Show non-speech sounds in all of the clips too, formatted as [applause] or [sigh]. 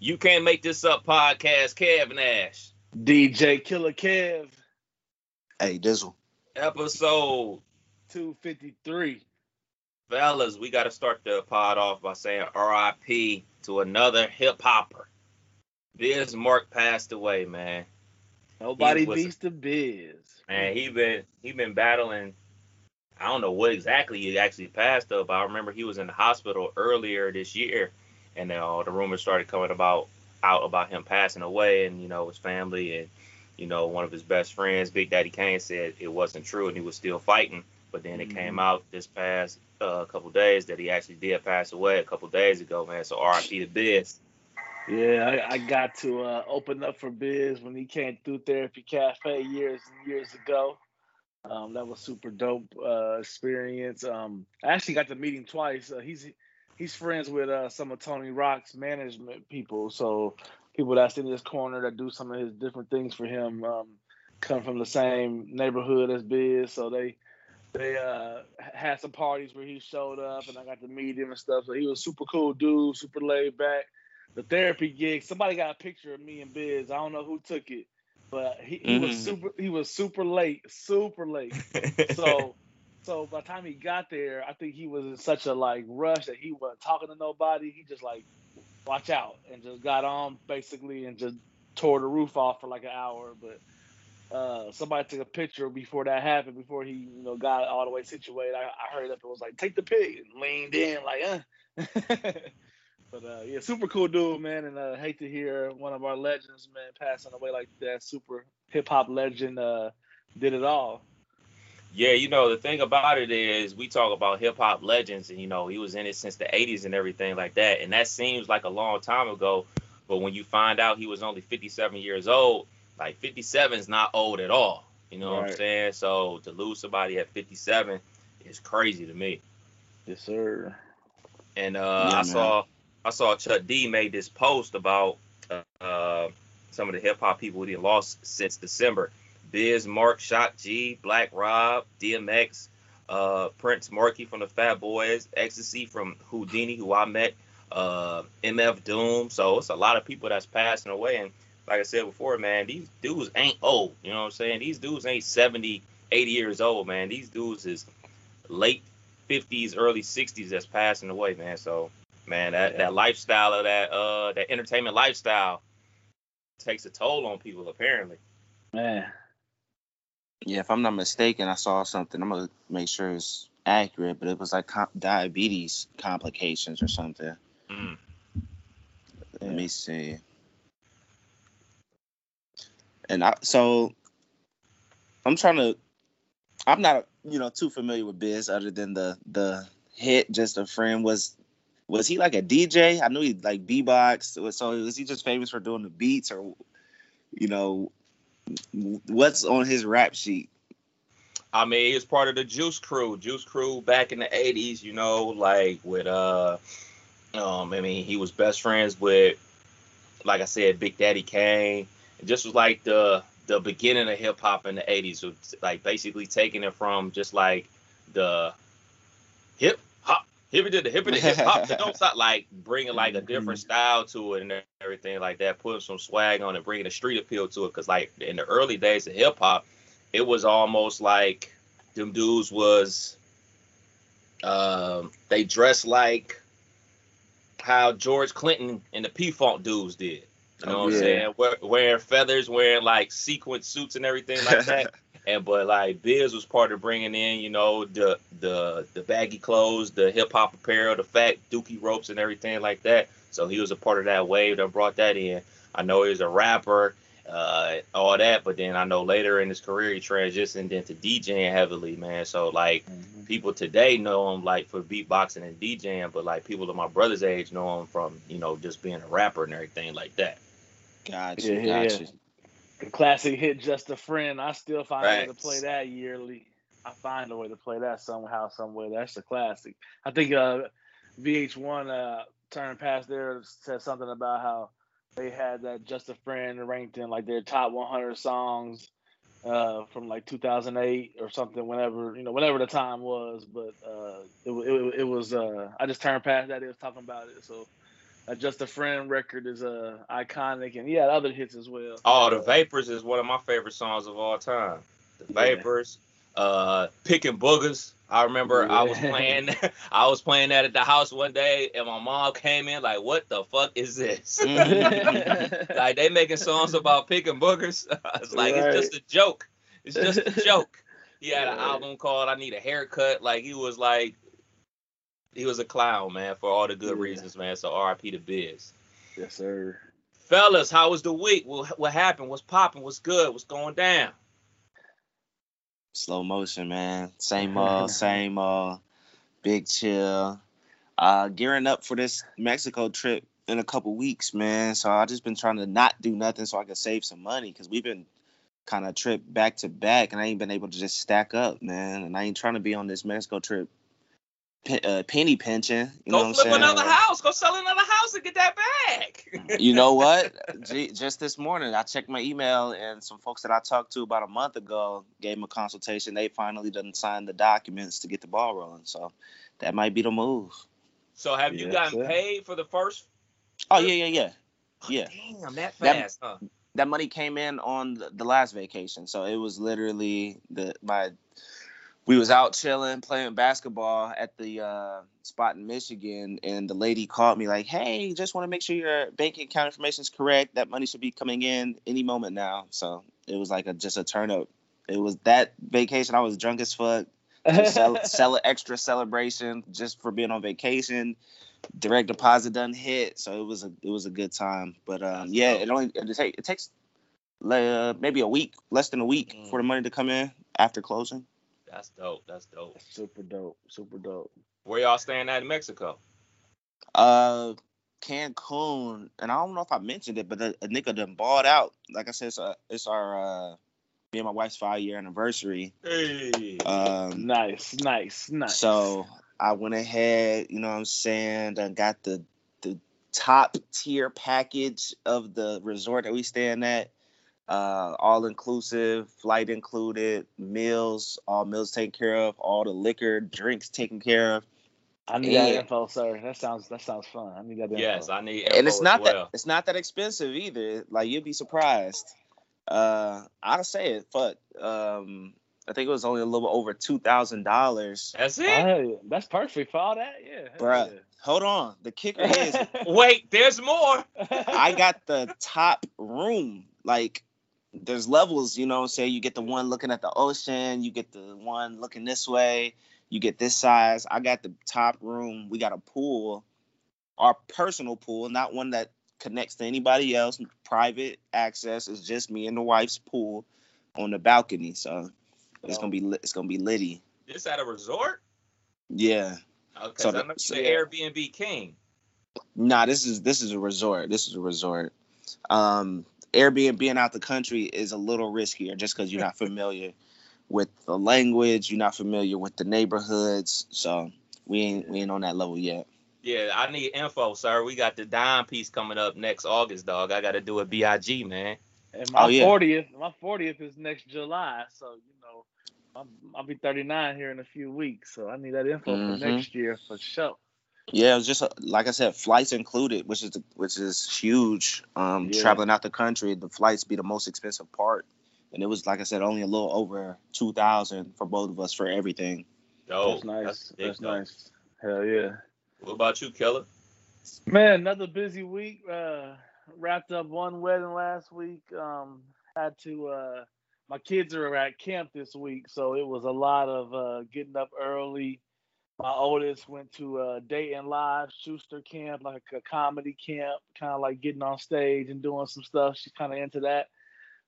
you can't make this up podcast, Kev Nash. DJ Killer Kev. Hey, Dizzle. Episode 253. Fellas, we got to start the pod off by saying RIP to another hip hopper. Biz Markie passed away, man. Nobody was, beats the Biz. Man, he been he been battling. I don't know what exactly he actually passed of. I remember he was in the hospital earlier this year, and then all the rumors started coming about out about him passing away, and you know his family and you know one of his best friends, Big Daddy Kane, said it wasn't true and he was still fighting. But then it mm-hmm. came out this past uh, couple days that he actually did pass away a couple days ago, man. So RIP to Biz. Yeah, I, I got to uh, open up for Biz when he came through Therapy Cafe years and years ago. Um, that was super dope uh, experience. Um, I actually got to meet him twice. Uh, he's he's friends with uh, some of Tony Rock's management people, so people that's in this corner that do some of his different things for him um, come from the same neighborhood as Biz, so they they uh, had some parties where he showed up and I got to meet him and stuff. So he was super cool dude, super laid back. The therapy gig, somebody got a picture of me and Biz. I don't know who took it, but he, he mm-hmm. was super he was super late, super late. so [laughs] so by the time he got there, I think he was in such a like rush that he wasn't talking to nobody. He just like watch out and just got on basically and just tore the roof off for like an hour. But uh, somebody took a picture before that happened, before he, you know, got all the way situated. I, I heard up it was like, take the pic and leaned in like, uh. [laughs] but uh, yeah, super cool dude, man. And uh, hate to hear one of our legends, man, passing away like that. Super hip hop legend uh, did it all. Yeah, you know, the thing about it is we talk about hip hop legends and, you know, he was in it since the 80s and everything like that. And that seems like a long time ago. But when you find out he was only 57 years old, like 57 is not old at all. You know right. what I'm saying? So to lose somebody at 57 is crazy to me. Yes, sir. And uh, yeah, I man. saw I saw Chuck D made this post about uh, some of the hip hop people he lost since December. Biz, Mark, Shock G, Black Rob, DMX, uh, Prince Markie from the Fat Boys, Ecstasy from Whodini, who I met, uh, MF Doom. So it's a lot of people that's passing away. And like I said before, man, these dudes ain't old. You know what I'm saying? These dudes ain't 70, 80 years old, man. These dudes is late 50s, early 60s that's passing away, man. So, man, that, yeah. that lifestyle of that uh that entertainment lifestyle takes a toll on people apparently. Man. Yeah, if I'm not mistaken, I saw something. I'm gonna make sure it's accurate, but it was like com- diabetes complications or something. Mm. Let me see and I so I'm trying to. I'm not you know too familiar with Biz other than the the hit. Just a friend was was he like a DJ? I knew he like beatbox. So was he just famous for doing the beats or you know what's on his rap sheet? I mean, he was part of the Juice Crew. Juice Crew back in the '80s, you know, like with uh, um, I mean, he was best friends with, like I said, Big Daddy Kane. It just was like the the beginning of hip hop in the 80s, so like basically taking it from just like the hip hop, hippie to the hippie to hip hop, don't [laughs] stop like bringing like a different mm-hmm. style to it and everything like that, putting some swag on it, bringing a street appeal to it. Cause like in the early days of hip hop, it was almost like them dudes was um, they dressed like how George Clinton and the P Funk dudes did. You know oh, what I'm saying? wearing feathers, wearing like sequin suits and everything like that. [laughs] and but like Biz was part of bringing in, you know, the the the baggy clothes, the hip hop apparel, the fat dookie ropes and everything like that. So he was a part of that wave that brought that in. I know he was a rapper, uh, all that, but then I know later in his career he transitioned into DJing heavily, man. So like mm-hmm. people today know him like for beatboxing and DJing, but like people of my brother's age know him from you know just being a rapper and everything like that. Gotcha, yeah, gotcha. Yeah. The classic hit "Just a Friend." I still find Facts. a way to play that yearly. I find a way to play that somehow, somewhere. That's a classic. I think uh, VH1 uh, turned past there said something about how they had that "Just a Friend" ranked in like their top 100 songs uh, from like 2008 or something, whenever you know, whenever the time was. But uh, it, it, it was uh, I just turned past that. He was talking about it, so uh, just a friend record is uh, iconic, and he had other hits as well. Oh, the Vapors is one of my favorite songs of all time. The Yeah. Vapors, uh, Picking Boogers. I remember I was playing, [laughs] I was playing that at the house one day, and my mom came in like, "What the fuck is this?" [laughs] [laughs] like they making songs about picking boogers. it's like Right. it's just a joke. It's just a joke. He had an album called "I Need a Haircut." Like he was like, he was a clown, man, for all the good Yeah. reasons, man. So R.I.P. to Biz. yes, sir. Fellas, how was the week? What, what happened? What's popping? What's good? What's going down? Slow motion, man. Same old, [laughs] same old. Big chill. Uh, gearing up for this Mexico trip in a couple weeks, man. So I just been trying to not do nothing so I can save some money because we've been kind of trip back to back, and I ain't been able to just stack up, man. And I ain't trying to be on this Mexico trip uh, penny pinching. You know Go what flip I'm saying? another house. Go sell another house and get that back. [laughs] you know what? [laughs] Gee, just this morning, I checked my email, and some folks that I talked to about a month ago gave them a consultation. They finally done signed the documents to get the ball rolling. So that might be the move. So have you gotten sir. paid for the first? Oh yeah, yeah, yeah. Yeah. Damn, that That- fast, huh? That money came in on the, the last vacation, so it was literally the my. We was out chilling, playing basketball at the uh, spot in Michigan, and the lady called me like, "Hey, just want to make sure your bank account information is correct. That money should be coming in any moment now." So it was like a just a turn up. It was that vacation. I was drunk as fuck. Cel- [laughs] cel- extra celebration just for being on vacation. Direct deposit done hit, so it was a it was a good time. But um, yeah, it only it, take, it takes uh, maybe a week, less than a week Mm. for the money to come in after closing. That's dope. That's dope. super dope. Super dope. Where y'all staying at in Mexico? Uh, Cancun, and I don't know if I mentioned it, but a, a nigga done bought out. Like I said, it's, uh it's our uh, me and my wife's five year anniversary. Hey. Um, Nice, nice, nice. So I went ahead, you know what I'm saying, and got the the top tier package of the resort that we staying at. Uh, all inclusive, flight included, meals, all meals taken care of, all the liquor, drinks taken care of. I need that info, sir. That sounds that sounds fun. I need that info. yes, I need. and it's info not well. that it's not that expensive either. Like you'd be surprised. Uh, I'd say it. but Um, I think it was only a little over two thousand dollars. That's it. Hey, that's perfect for all that. Yeah. hell Bruh. Hold on. The kicker is. [laughs] Wait, there's more. [laughs] I got the top room. Like there's levels, you know say You get the one looking at the ocean, you get the one looking this way, you get this size. I got the top room. We got a pool, our personal pool, not one that connects to anybody else. Private access is just me and the wife's pool on the balcony. So it's gonna be lit- it's gonna be litty. This at a resort? Yeah. Okay, So so the- so- the Airbnb king. Nah, this is this is a resort. This is a resort. Um, Airbnb being out the country is a little riskier just because you're not [laughs] familiar with the language, you're not familiar with the neighborhoods. So we ain't we ain't on that level yet. Yeah, I need info, sir. We got the dime piece coming up next August, dog. I got to do a Big, man. And my Oh, yeah. fortieth, my fortieth is next July. So you know, I'm, I'll be 39 here in a few weeks. So I need that info Mhm. for next year for sure. Yeah, it was just uh, like I said, flights included, which is which is huge. Um, Yeah. traveling out the country, the flights be the most expensive part, and it was like I said, only a little over two thousand for both of us for everything. Dope. that's nice. big That's, nice. Hell yeah. What about you, Killer? Man, another busy week. Uh, wrapped up one wedding last week. Um, had to. Uh, my kids are at camp this week, so it was a lot of uh, getting up early. My oldest went to a uh, Dayton Live Schuster camp, like a comedy camp, kind of like getting on stage and doing some stuff. She's kind of into that.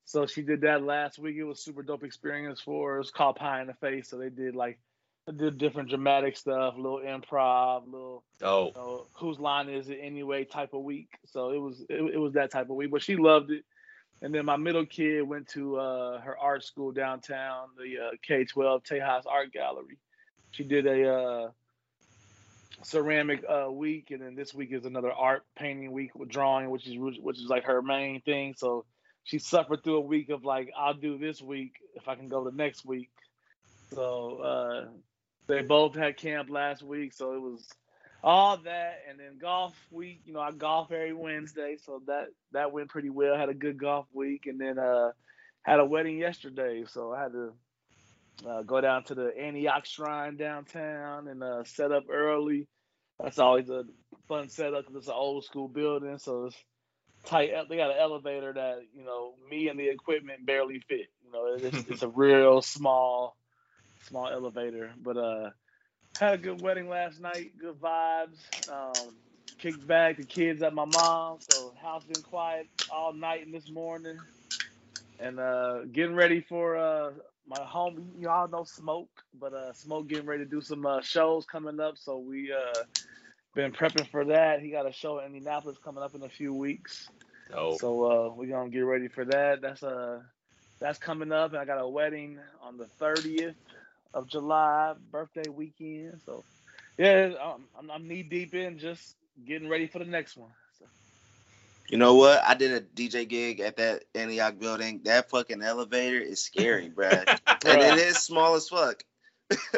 So she did that last week. It was super dope experience for her. It was called Pie in the Face. So they did like they did different dramatic stuff, little improv, little oh, you know, whose line is it anyway type of week. So it was it, it was that type of week, but she loved it. And then my middle kid went to uh, her art school downtown, the uh, K12 Tejas Art Gallery. She did a uh, ceramic uh, week, and then this week is another art painting week with drawing, which is which is like her main thing. So she suffered through a week of like I'll do this week if I can go the next week. So uh, they both had camp last week, so it was all that, and then golf week. You know, I golf every Wednesday, so that that went pretty well. Had a good golf week, and then uh, had a wedding yesterday, so I had to uh, go down to the Antioch Shrine downtown and uh, set up early. That's always a fun setup because it's an old school building, so it's tight. They got an elevator that you know me and the equipment barely fit. You know, it's, it's a [laughs] real small, small elevator. But uh, had a good wedding last night. Good vibes. Um, kicked back. The kids at my mom, so house been quiet all night and this morning. And uh, getting ready for uh, my home. Y'all know Smoke, but uh, Smoke getting ready to do some uh, shows coming up. So we uh, been prepping for that. He got a show in Indianapolis coming up in a few weeks. Oh. So uh, we're gonna get ready for that. That's uh that's coming up, and I got a wedding on the 30th of July, birthday weekend. So yeah, I'm, I'm knee deep in just getting ready for the next one. You know what? I did a DJ gig at that Antioch building. That fucking elevator is scary, [laughs] bro. and it is small as fuck.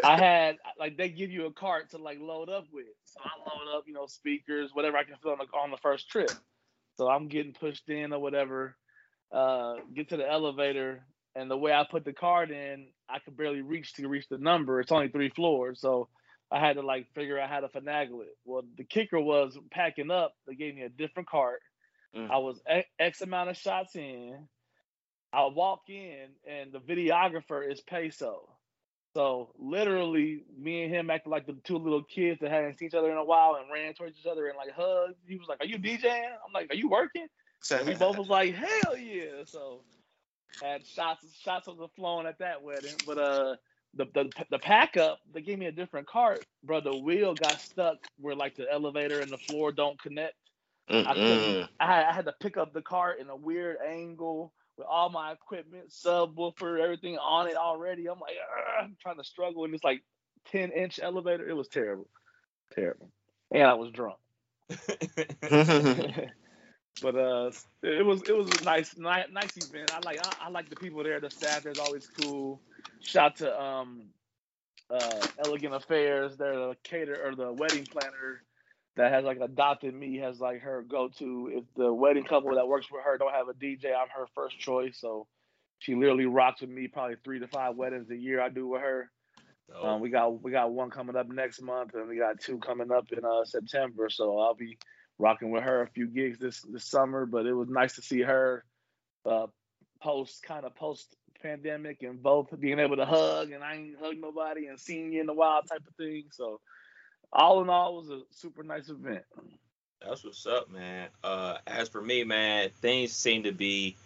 I [laughs] had like they give you a cart to like load up with. So I load up, you know, speakers, whatever I can fit on the on the first trip. So I'm getting pushed in or whatever. Uh, get to the elevator, and the way I put the card in, I could barely reach to reach the number. It's only three floors, so I had to like figure out how to finagle it. Well, the kicker was packing up. They gave me a different cart. Mm. I was X amount of shots in. I walk in, and the videographer is Peso. So literally, me and him acted like the two little kids that hadn't seen each other in a while and ran towards each other and like hugged. He was like, "Are you DJing?" I'm like, "Are you working?" So we both was [laughs] like, "Hell yeah!" So had shots shots of the flowing at that wedding, but uh. The, the the pack up, they gave me a different cart, bro. The wheel got stuck where like the elevator and the floor don't connect. I, I, I had to pick up the cart in a weird angle with all my equipment, subwoofer, everything on it already. I'm like, I'm trying to struggle in this like 10 inch elevator. It was terrible, terrible, and I was drunk. [laughs] but uh, it was it was a nice nice, nice event. I like I, I, like the people there. The staff there's always cool. Shout to um uh Elegant Affairs. They're the cater or the wedding planner that has like adopted me has like her go to if the wedding couple that works with her don't have a DJ, I'm her first choice. So she literally rocks with me probably three to five weddings a year I do with her. Oh. Um, we got we got one coming up next month and we got two coming up in uh, September. So I'll be rocking with her a few gigs this this summer. But it was nice to see her uh, post kind of post pandemic and both being able to hug and I ain't hug nobody and seeing you in a while type of thing. So all in all, it was a super nice event. That's what's up, man. Uh, as for me, man, things seem to be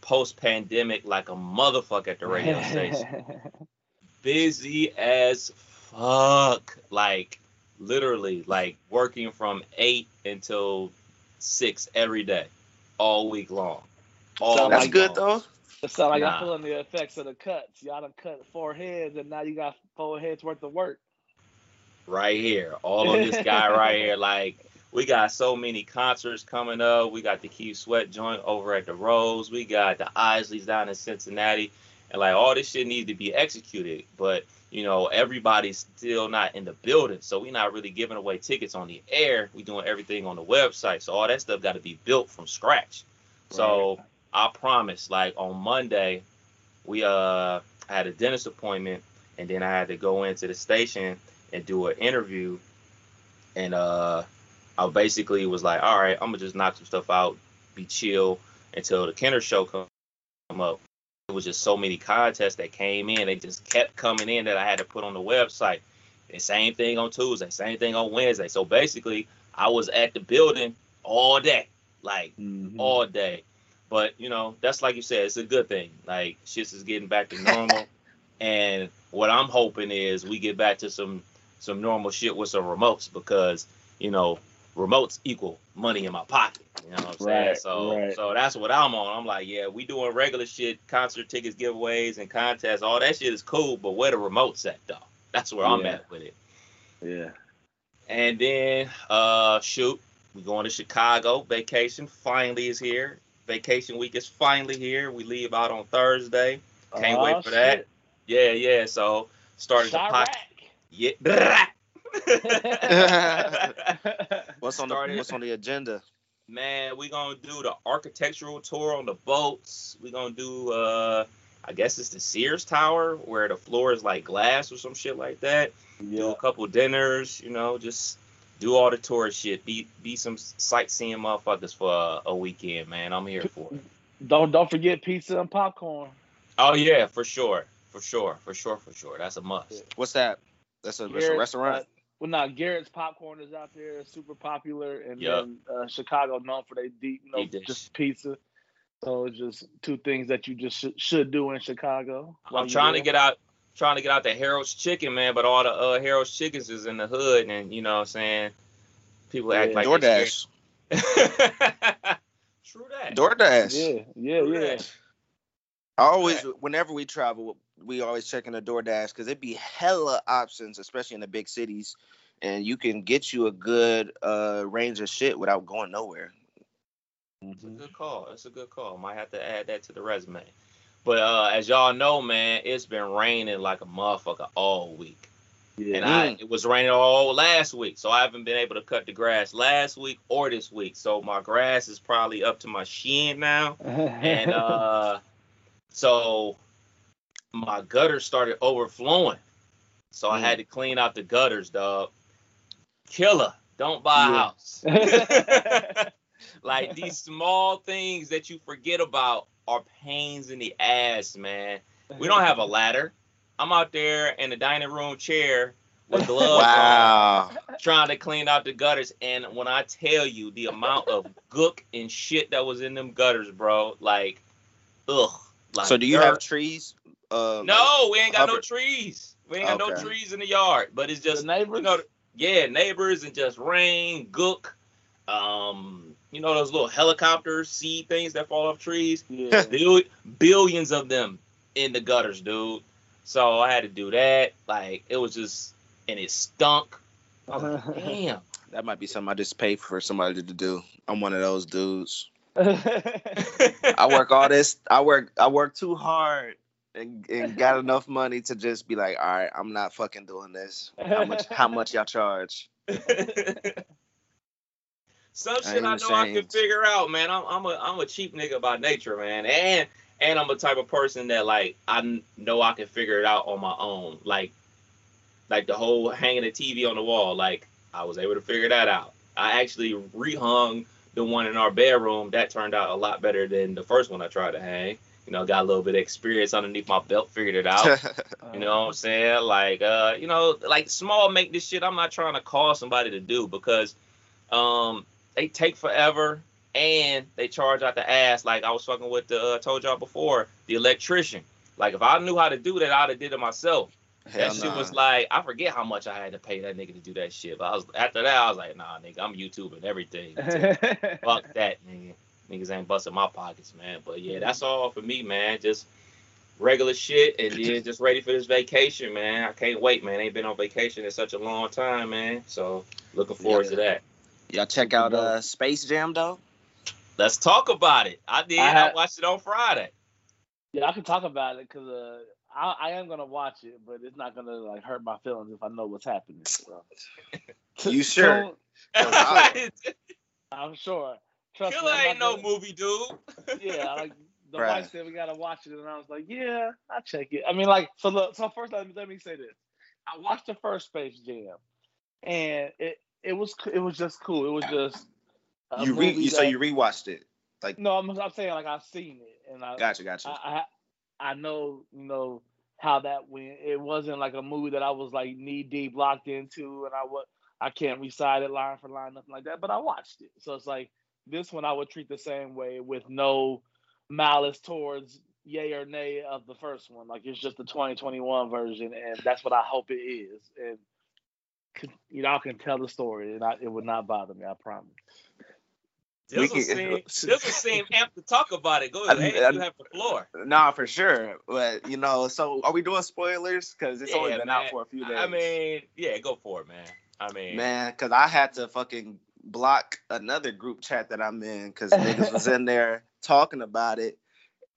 post pandemic like a motherfucker at the radio [laughs] station. Busy as fuck. Like literally, like working from eight until six every day, all week long. All That's good long. though. It sounds like nah. I'm feeling the effects of the cuts. Y'all done cut four heads, and now you got four heads worth of work right here, all on this guy [laughs] right here. Like we got so many concerts coming up. We got the Keith Sweat joint over at the Rose. We got the Isleys down in Cincinnati, and like all this shit needs to be executed. But you know, everybody's still not in the building, so we're not really giving away tickets on the air. We're doing everything on the website, so all that stuff got to be built from scratch. Right. So I promise, like on Monday, we uh had a dentist appointment, and then I had to go into the station and do an interview. And uh, I basically was like, all right, I'm gonna just knock some stuff out, be chill until the Kenner show come, come up. It was just so many contests that came in. They just kept coming in that I had to put on the website. And same thing on Tuesday, same thing on Wednesday. So basically, I was at the building all day, like mm-hmm. all day. But you know, that's like you said, it's a good thing. Like shit is getting back to normal. [laughs] and what I'm hoping is we get back to some some normal shit with some remotes because you know remotes equal money in my pocket. You know what I'm saying? Right, so right. so that's what I'm on. I'm like, yeah, we doing regular shit, concert tickets, giveaways, and contests. All that shit is cool, but where the remotes at though? That's where I'm at with it. Yeah. And then uh shoot, we going to Chicago. Vacation finally is here. vacation week is finally here. We leave out on Thursday. Can't Oh, wait for that. Yeah, yeah. So starting pot. Chiraq. Yeah. [laughs] What's on the What's on the agenda? Man, we gonna do the architectural tour on the boats. We gonna do uh I guess it's the Sears Tower where the floor is like glass or some shit like that. Do yeah. a couple dinners, you know, just do all the tourist shit. Be be some sightseeing motherfuckers for a, a weekend, man. I'm here for it. Don't don't forget pizza and popcorn. Oh yeah, for sure. For sure, for sure, for sure. That's a must. What's that? That's a, that's a restaurant. uh, well, not Garrett's popcorn is out there, super popular, and Yup. then uh, Chicago known for their deep, you know, Deep just pizza. So it's just two things that you just sh- should do in Chicago. while I'm you're trying to get out trying to get out the Harold's chicken, man, but all the uh Harold's chickens is in the hood and you know what I'm saying? People act Yeah. like DoorDash. DoorDash. [laughs] True that. DoorDash. Yeah, yeah, True yeah. I always, whenever we travel, we always checking the DoorDash because it'd be hella options, especially in the big cities, and you can get you a good uh range of shit without going nowhere. It's a good call. It's a good call. Might have to add that to the resume. But uh, as y'all know, man, it's been raining like a motherfucker all week. Yeah. And I, it was raining all last week, so I haven't been able to cut the grass last week or this week. So my grass is probably up to my shin now. [laughs] and uh so my gutters started overflowing. So i Mm. had to clean out the gutters dog killer. Don't buy a house. [laughs] [laughs] Like these small things that you forget about are pains in the ass man. We don't have a [laughs] ladder. I'm out there in the dining room chair with gloves Wow. on trying to clean out the gutters. And when i tell you the amount of gook and shit that was in them gutters bro like ugh. Like so do you dirt. have trees? Um, No, we ain't got no trees. We ain't got no trees in the yard. But it's the just neighbors. you know, yeah, neighbors and just rain, gook, um, you know those little helicopters, seed things that fall off trees. yeah. [laughs] Bill- billions of them in the gutters, dude. So I had to do that. Like it was just, and it stunk. I [laughs] like, damn. That might be something I just pay for somebody to do. I'm one of those dudes. I [laughs] I work all this. I work. I work too hard and, and got enough money to just be like, all right, I'm not fucking doing this. How much? How [laughs] much y'all charge? Some shit I know I can figure out, man. I'm I'm a I'm a cheap nigga by nature, man, and and I'm a type of person that like I know I can figure it out on my own. Like like the whole hanging the TV on the wall, like I was able to figure that out. I actually rehung the one in our bedroom. That turned out a lot better than the first one I tried to hang. You know, got a little bit of experience underneath my belt, figured it out. [laughs] You know what I'm saying? Like, uh, you know, like small make this shit. I'm not trying to call somebody to do because, um, they take forever and they charge out the ass. Like I was fucking with the uh, told y'all before the electrician. Like if I knew how to do that, I'd have did it myself. Hell that shit nah. was like I forget how much I had to pay that nigga to do that shit. But I was after that I was like, nah, nigga, I'm YouTubing everything. [laughs] Fuck that, nigga. Niggas ain't busting my pockets, man. But yeah, that's all for me, man. Just regular shit and then [laughs] just ready for this vacation, man. I can't wait, man. Ain't been on vacation in such a long time, man. So looking forward Yeah. to that. Y'all check out uh Space Jam though. Let's talk about it. I did. I I, watched it on Friday. yeah, I can talk about it because uh, I, I am gonna watch it, but it's not gonna like hurt my feelings if I know what's happening. [laughs] So. You sure? [laughs] I'm sure. Trust Killer me, I'm ain't no gonna- movie dude. [laughs] Yeah, like the Right. wife said we gotta watch it, and I was like, yeah, I check it. I mean, like, so look, so first let me let me say this: I watched the first Space Jam, and it it was it was just cool. It was just a You re movie you, so you rewatched it. Like no, I'm, I'm saying like I've seen it, and I gotcha, gotcha. I, I I know you know how that went. It wasn't like a movie that I was like knee deep locked into, and I was I can't recite it line for line, nothing like that. But I watched it, so it's like this one I would treat the same way with no malice towards yay or nay of the first one. Like it's just the 2021 version, and that's what I hope it is. And you know, I can tell the story, and I, it would not bother me. I promise. This We will can- seem this will seem amped to talk about it. Go ahead, I- you have the floor. Nah, for sure. But you know, so are we doing spoilers? Because it's only been man. out for a few days. I mean, yeah, go for it, man. I mean, man, because I had to fucking block another group chat that I'm in because niggas was [laughs] in there talking about it,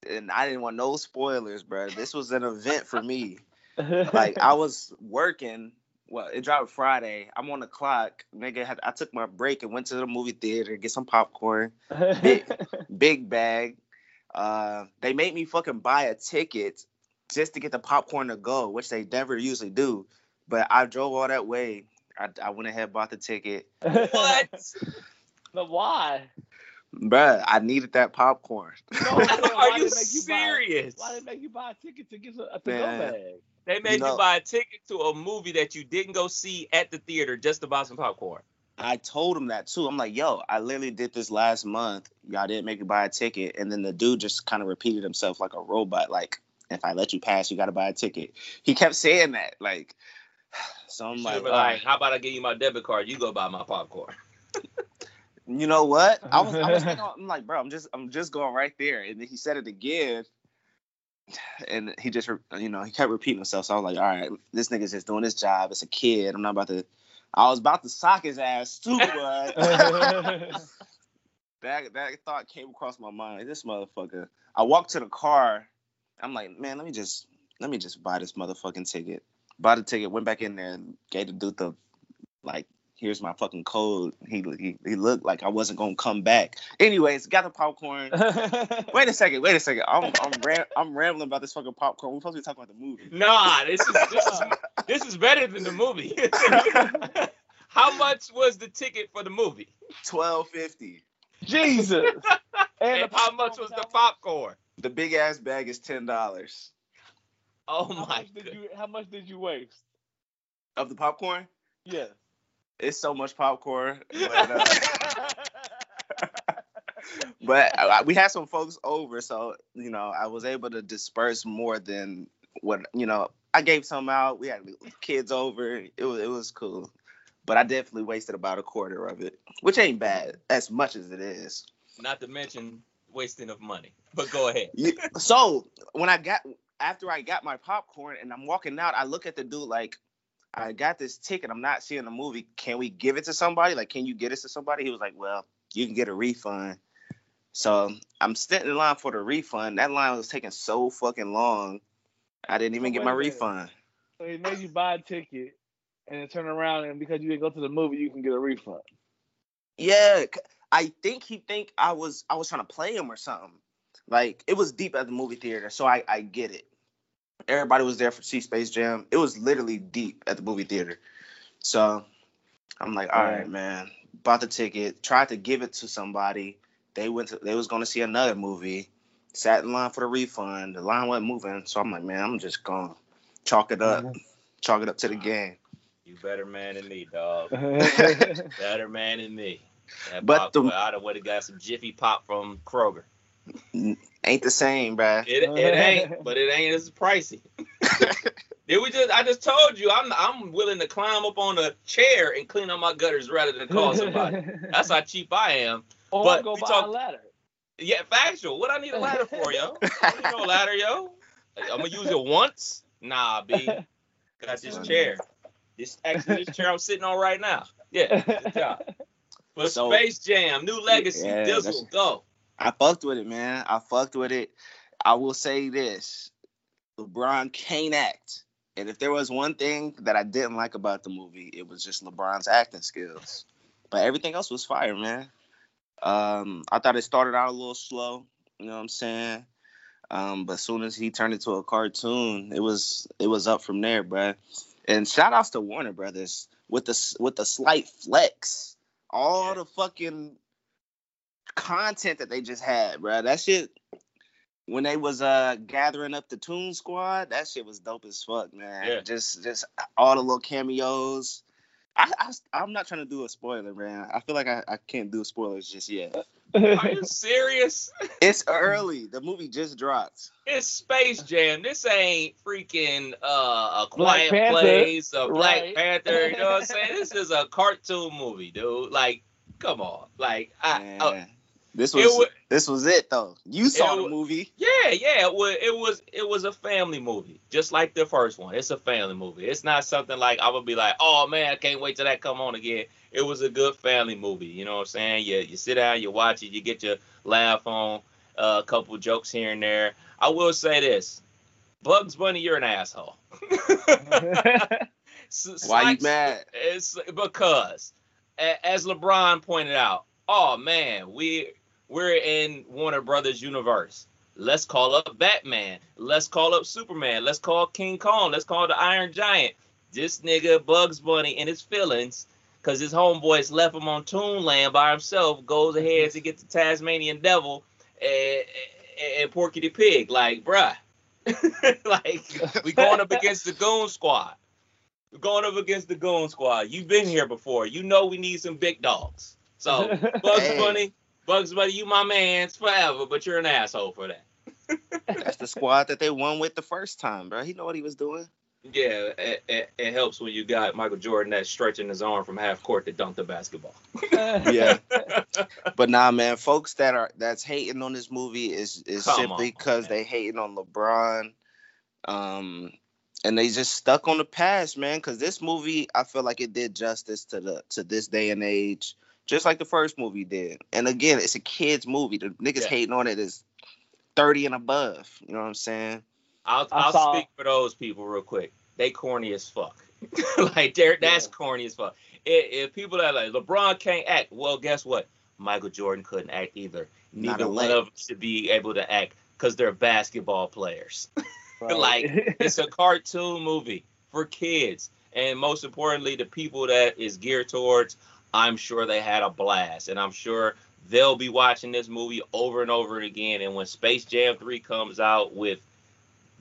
and I didn't want no spoilers, bro. This was an event for me. Like I was working. Well, it dropped Friday. I'm on the clock. Nigga, had, I took my break and went to the movie theater get some popcorn. Big, [laughs] big bag. Uh, they made me fucking buy a ticket just to get the popcorn to go, which they never usually do. But I drove all that way. I, I went ahead and bought the ticket. [laughs] What? But why? Bruh, I needed that popcorn. No, I'm saying, [laughs] why Are you did it make you buy- serious? Why did they make you buy a ticket to get a, a to-go bag? They made you, know- buy a ticket to a movie that you didn't go see at the theater just to buy some popcorn. I told him that too. I'm like, yo, I literally did this last month. Y'all didn't make me buy a ticket. And then the dude just kind of repeated himself like a robot. Like, if I let you pass, you got to buy a ticket. He kept saying that. Like, [sighs] so I'm like, should be all like, right. how about I give you my debit card? You go buy my popcorn. [laughs] you know what? I was, I was thinking, [laughs] I'm like, bro, I'm just, I'm just going right there. And then he said it again. And he just, you know, he kept repeating himself. So I was like, all right, this nigga's just doing his job. It's a kid. I'm not about to. I was about to sock his ass too, [laughs] but that that thought came across my mind. This motherfucker. I walked to the car. I'm like, man, let me just let me just buy this motherfucking ticket. Bought a ticket, went back in there and gave the dude the like, here's my fucking code. He he, he looked like I wasn't gonna come back. Anyways, got the popcorn. [laughs] Wait a second, wait a second. I'm I'm ram- I'm rambling about this fucking popcorn. We're supposed to be talking about the movie. Nah, this is this is this is better than the movie. [laughs] How much was the ticket for the movie? Twelve fifty. Jesus. [laughs] And, the how much was was the popcorn? The big ass bag is ten dollars. Oh How my much did you? How much did you waste? Of the popcorn? Yeah. It's so much popcorn. [laughs] But, uh, [laughs] but uh, we had some folks over, so you know I was able to disperse more than what you know. I gave some out. We had kids over. It was it was cool, but I definitely wasted about a quarter of it, which ain't bad as much as it is. Not to mention wasting of money. But go ahead. You- so when I got after I got my popcorn and I'm walking out, I look at the dude like. I got this ticket. I'm not seeing the movie. Can we give it to somebody? Like, can you get it to somebody? He was like, well, you can get a refund. So I'm standing in line for the refund. That line was taking so fucking long. I didn't even oh, get my refund. So he made you buy a ticket and then turn around and because you didn't go to the movie, you can get a refund. Yeah, I think he think I was I was trying to play him or something. Like it was deep at the movie theater, so I I get it. Everybody was there for see Space Jam. It was literally deep at the movie theater. So I'm like, all right, Right. man. Bought the ticket, tried to give it to somebody. They went to they was gonna see another movie. Sat in line for the refund. The line wasn't moving, so I'm like, man, I'm just gonna chalk it up, uh-huh. chalk it up to the uh-huh. game. You better man than me, dog. [laughs] Better man than me. That But pop, the- well, I'd have would have got some Jiffy Pop from Kroger. Ain't the same, bruh. It, it ain't, but it ain't as pricey. [laughs] Did we just? I just told you I'm I'm willing to climb up on a chair and clean up my gutters rather than call somebody. That's how cheap I am. or but go we buy talk- a ladder. Yeah, factual. What I need a ladder for, yo? I need no ladder, yo. I'm gonna use it once. Nah, b. Got this chair. This actually this chair I'm sitting on right now. Yeah, good job. But So- Space Jam, new legacy, Yeah, Dizzle, go. I fucked with it, man. I fucked with it. I will say this: LeBron can't act, and if there was one thing that I didn't like about the movie, it was just LeBron's acting skills. But everything else was fire, man. Um, I thought it started out a little slow. You know what I'm saying? Um, but as soon as he turned into a cartoon, it was it was up from there, bruh. And shout outs to Warner Brothers with the with the slight flex. All Yeah. the fucking content that they just had, bruh. That shit when they was uh gathering up the Toon Squad, that shit was dope as fuck, man. Yeah. Just just all the little cameos. I, I am not trying to do a spoiler, man. I feel like I, I can't do spoilers just yet. [laughs] Are you serious? [laughs] It's early. The movie just dropped. It's Space Jam. This ain't freaking uh, a Quiet Panther, Place, a Black right. Panther. You know what I'm [laughs] saying? This is a cartoon movie, dude. Like, come on. Like, I, Man. This was, was, this was it though. You saw the movie. Yeah, yeah. It was it was it was a family movie, just like the first one. It's a family movie. It's not something like I would be like, oh man, I can't wait till that come on again. It was a good family movie. You know what I'm saying? You you sit down, you watch it, you get your laugh on, uh, a couple jokes here and there. I will say this, Bugs Bunny, you're an asshole. [laughs] Why you mad? It's because, as LeBron pointed out, oh man, we we're in Warner Brothers universe. Let's call up Batman. Let's call up Superman. Let's call King Kong. Let's call the Iron Giant. This nigga Bugs Bunny and his feelings, cause his homeboys left him on Toonland by himself, goes ahead to get the Tasmanian Devil and, and Porky the Pig. Like, bruh, [laughs] like we going up against the Goon Squad. We're going up against the Goon Squad. You've been here before. You know we need some big dogs. So [laughs] Bugs hey. Bunny, Bugs Bunny, you my man's forever, but you're an asshole for that. That's the squad that they won with the first time, bro. He know what he was doing. Yeah, it, it, it, helps when you got Michael Jordan that's stretching his arm from half court to dunk the basketball. [laughs] yeah, [laughs] but nah, man, folks that are that's hating on this movie is is Come simply because they hating on LeBron, um, and they just stuck on the past, man. Because this movie, I feel like it did justice to the to this day and age just like the first movie did. And again, it's a kids movie. The niggas yeah. hating on it is 30 and above. You know what I'm saying? I'll, I'll saw... speak for those people real quick. They corny as fuck. [laughs] like they're that's yeah. corny as fuck. If, if, people that like LeBron can't act, well, guess what? Michael Jordan couldn't act either. Neither one of them should be able to act because they're basketball players. [laughs] Right. like [laughs] it's a cartoon movie for kids, and most importantly, the people that is geared towards I'm sure they had a blast, and I'm sure they'll be watching this movie over and over again. And when Space Jam 3 comes out with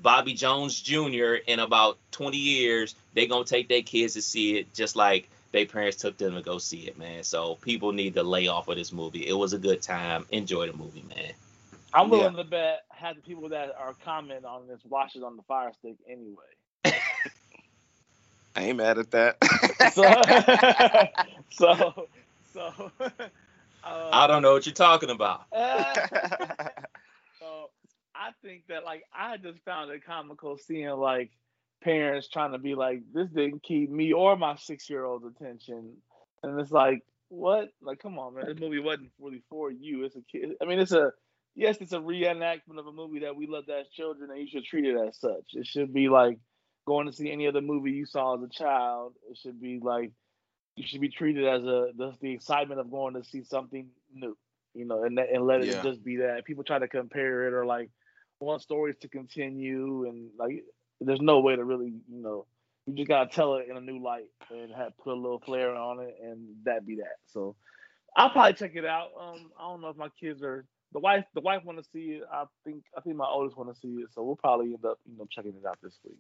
Bobby Jones Jr. in about 20 years, they're gonna take their kids to see it, just like their parents took them to go see it, man. So people need to lay off of this movie. It was a good time. Enjoy the movie, man. I'm willing yeah. to bet have the people that are commenting on this watch it on the Fire Stick anyway. I ain't mad at that. [laughs] [laughs] so, so, so. [laughs] Uh, I don't know what you're talking about. so I think that like I just found it comical seeing like parents trying to be like, this didn't keep me or my six year old's attention, and it's like, what? Like, come on, man, this movie wasn't really for you. It's a kid. I mean, it's a yes, it's a reenactment of a movie that we loved as children, and you should treat it as such. It should be like going to see any other movie you saw as a child. It should be like you should be treated as a the, the excitement of going to see something new, you know, and and let it yeah. just be that. People try to compare it or like want stories to continue, and like there's no way to really, you know, you just gotta tell it in a new light and have put a little flair on it, and that be that. So I'll probably check it out. Um, I don't know if my kids are the wife. The wife want to see it. I think I think my oldest want to see it, so we'll probably end up, you know, checking it out this week.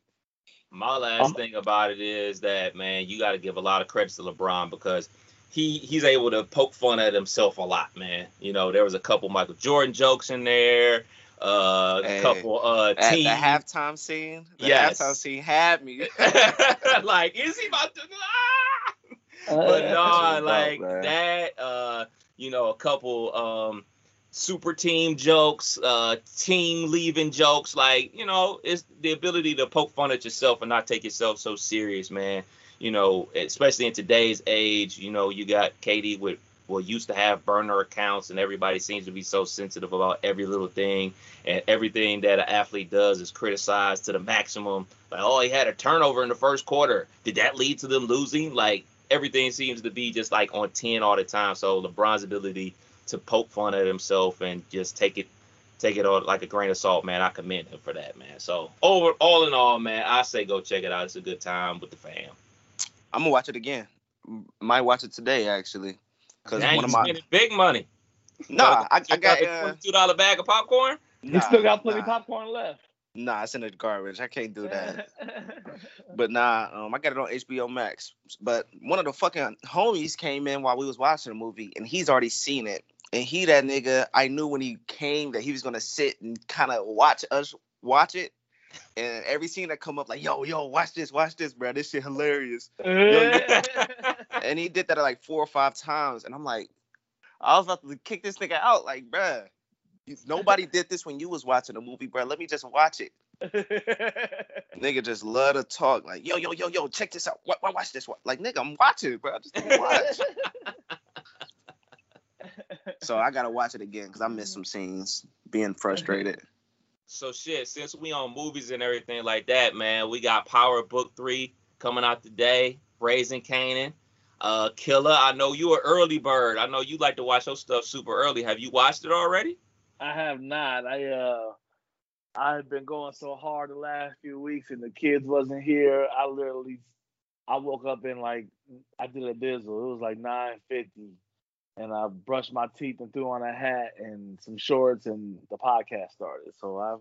My last um, thing about it is that man, you got to give a lot of credit to LeBron because he he's able to poke fun at himself a lot, man. You know, there was a couple Michael Jordan jokes in there. Uh, a couple uh team. the halftime scene. The yes. halftime scene had me. [laughs] [laughs] like, is he about to? Ah! but no, like that. Uh, you know, a couple um super team jokes, uh, team leaving jokes. Like, you know, it's the ability to poke fun at yourself and not take yourself so serious, man. You know, especially in today's age, you know, you got KD with well used to have burner accounts and everybody seems to be so sensitive about every little thing. And everything that an athlete does is criticized to the maximum. Like oh he had a turnover in the first quarter. Did that lead to them losing? Like everything seems to be just like on 10 all the time. So lebron's ability to poke fun at himself and just take it take it all like a grain of salt, man. I commend him for that, man. So over all in all, man, I say go check it out. It's a good time with the fam. I'm gonna watch it again. Might watch it today actually. Cause one of my big money. Nah, I, I got a uh, two dollar bag of popcorn. Nah, you still got plenty nah. popcorn left. Nah, it's in the garbage. I can't do that. [laughs] but nah, um, I got it on HBO Max. But one of the fucking homies came in while we was watching the movie, and he's already seen it and he that nigga I knew when he came that he was gonna sit and kind of watch us watch it. And every scene that come up like, yo, yo, watch this, watch this, bro. This shit hilarious. [laughs] and he did that like four or five times. And I'm like, I was about to kick this nigga out. Like, bruh, nobody did this when you was watching a movie, bro. Let me just watch it. [laughs] nigga just love to talk. Like, yo, yo, yo, yo, check this out. What, watch this. Like, nigga, I'm watching, bro. I just watch. [laughs] so I gotta watch it again because I missed some scenes. Being frustrated. [laughs] So shit, since we on movies and everything like that, man, we got Power Book Three coming out today. Raising Kanan, Uh, Killer, I know you are early bird. I know you like to watch your stuff super early. Have you watched it already? I have not. I uh I've been going so hard the last few weeks and the kids wasn't here. I literally I woke up in like I did a dizzle. It was like nine fifty. And I brushed my teeth and threw on a hat and some shorts and the podcast started. So I've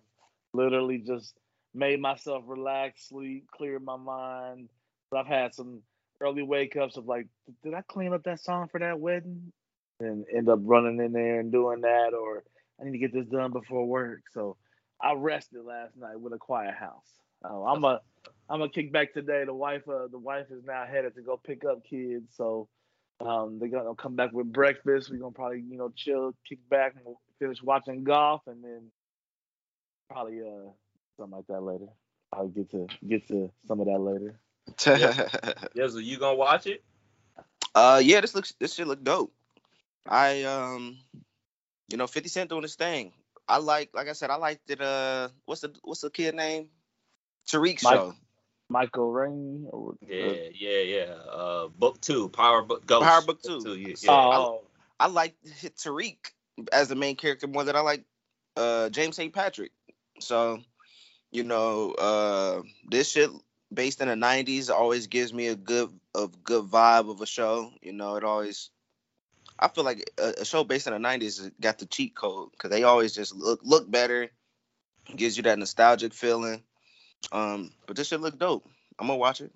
literally just made myself relax, sleep, clear my mind. But I've had some early wake ups of like, did I clean up that song for that wedding? And end up running in there and doing that, or I need to get this done before work. So I rested last night with a quiet house. Uh, I'm a I'm gonna kick back today. The wife uh, the wife is now headed to go pick up kids, so um, they're gonna come back with breakfast. We're gonna probably you know chill, kick back, and finish watching golf, and then probably uh something like that later. I'll get to get to some of that later yeah, [laughs] [laughs] so you gonna watch it? Uh, yeah, this looks this should look dope. I um, you know, Fifty Cent doing his thing. I like, like I said, I liked it. Uh, what's the what's the kid name? Tariq Mike, show. Michael Rain. yeah, yeah, yeah. Uh, book two, Power Book Ghost. Power Book two. two yeah, yeah. Oh. I, I like Tariq as the main character more than I like uh James St. Patrick. So, you know, uh, this shit based in the '90s always gives me a good a good vibe of a show. You know, it always. I feel like a, a show based in the '90s got the cheat code because they always just look look better, gives you that nostalgic feeling. Um, but this should look dope. I'm gonna watch it.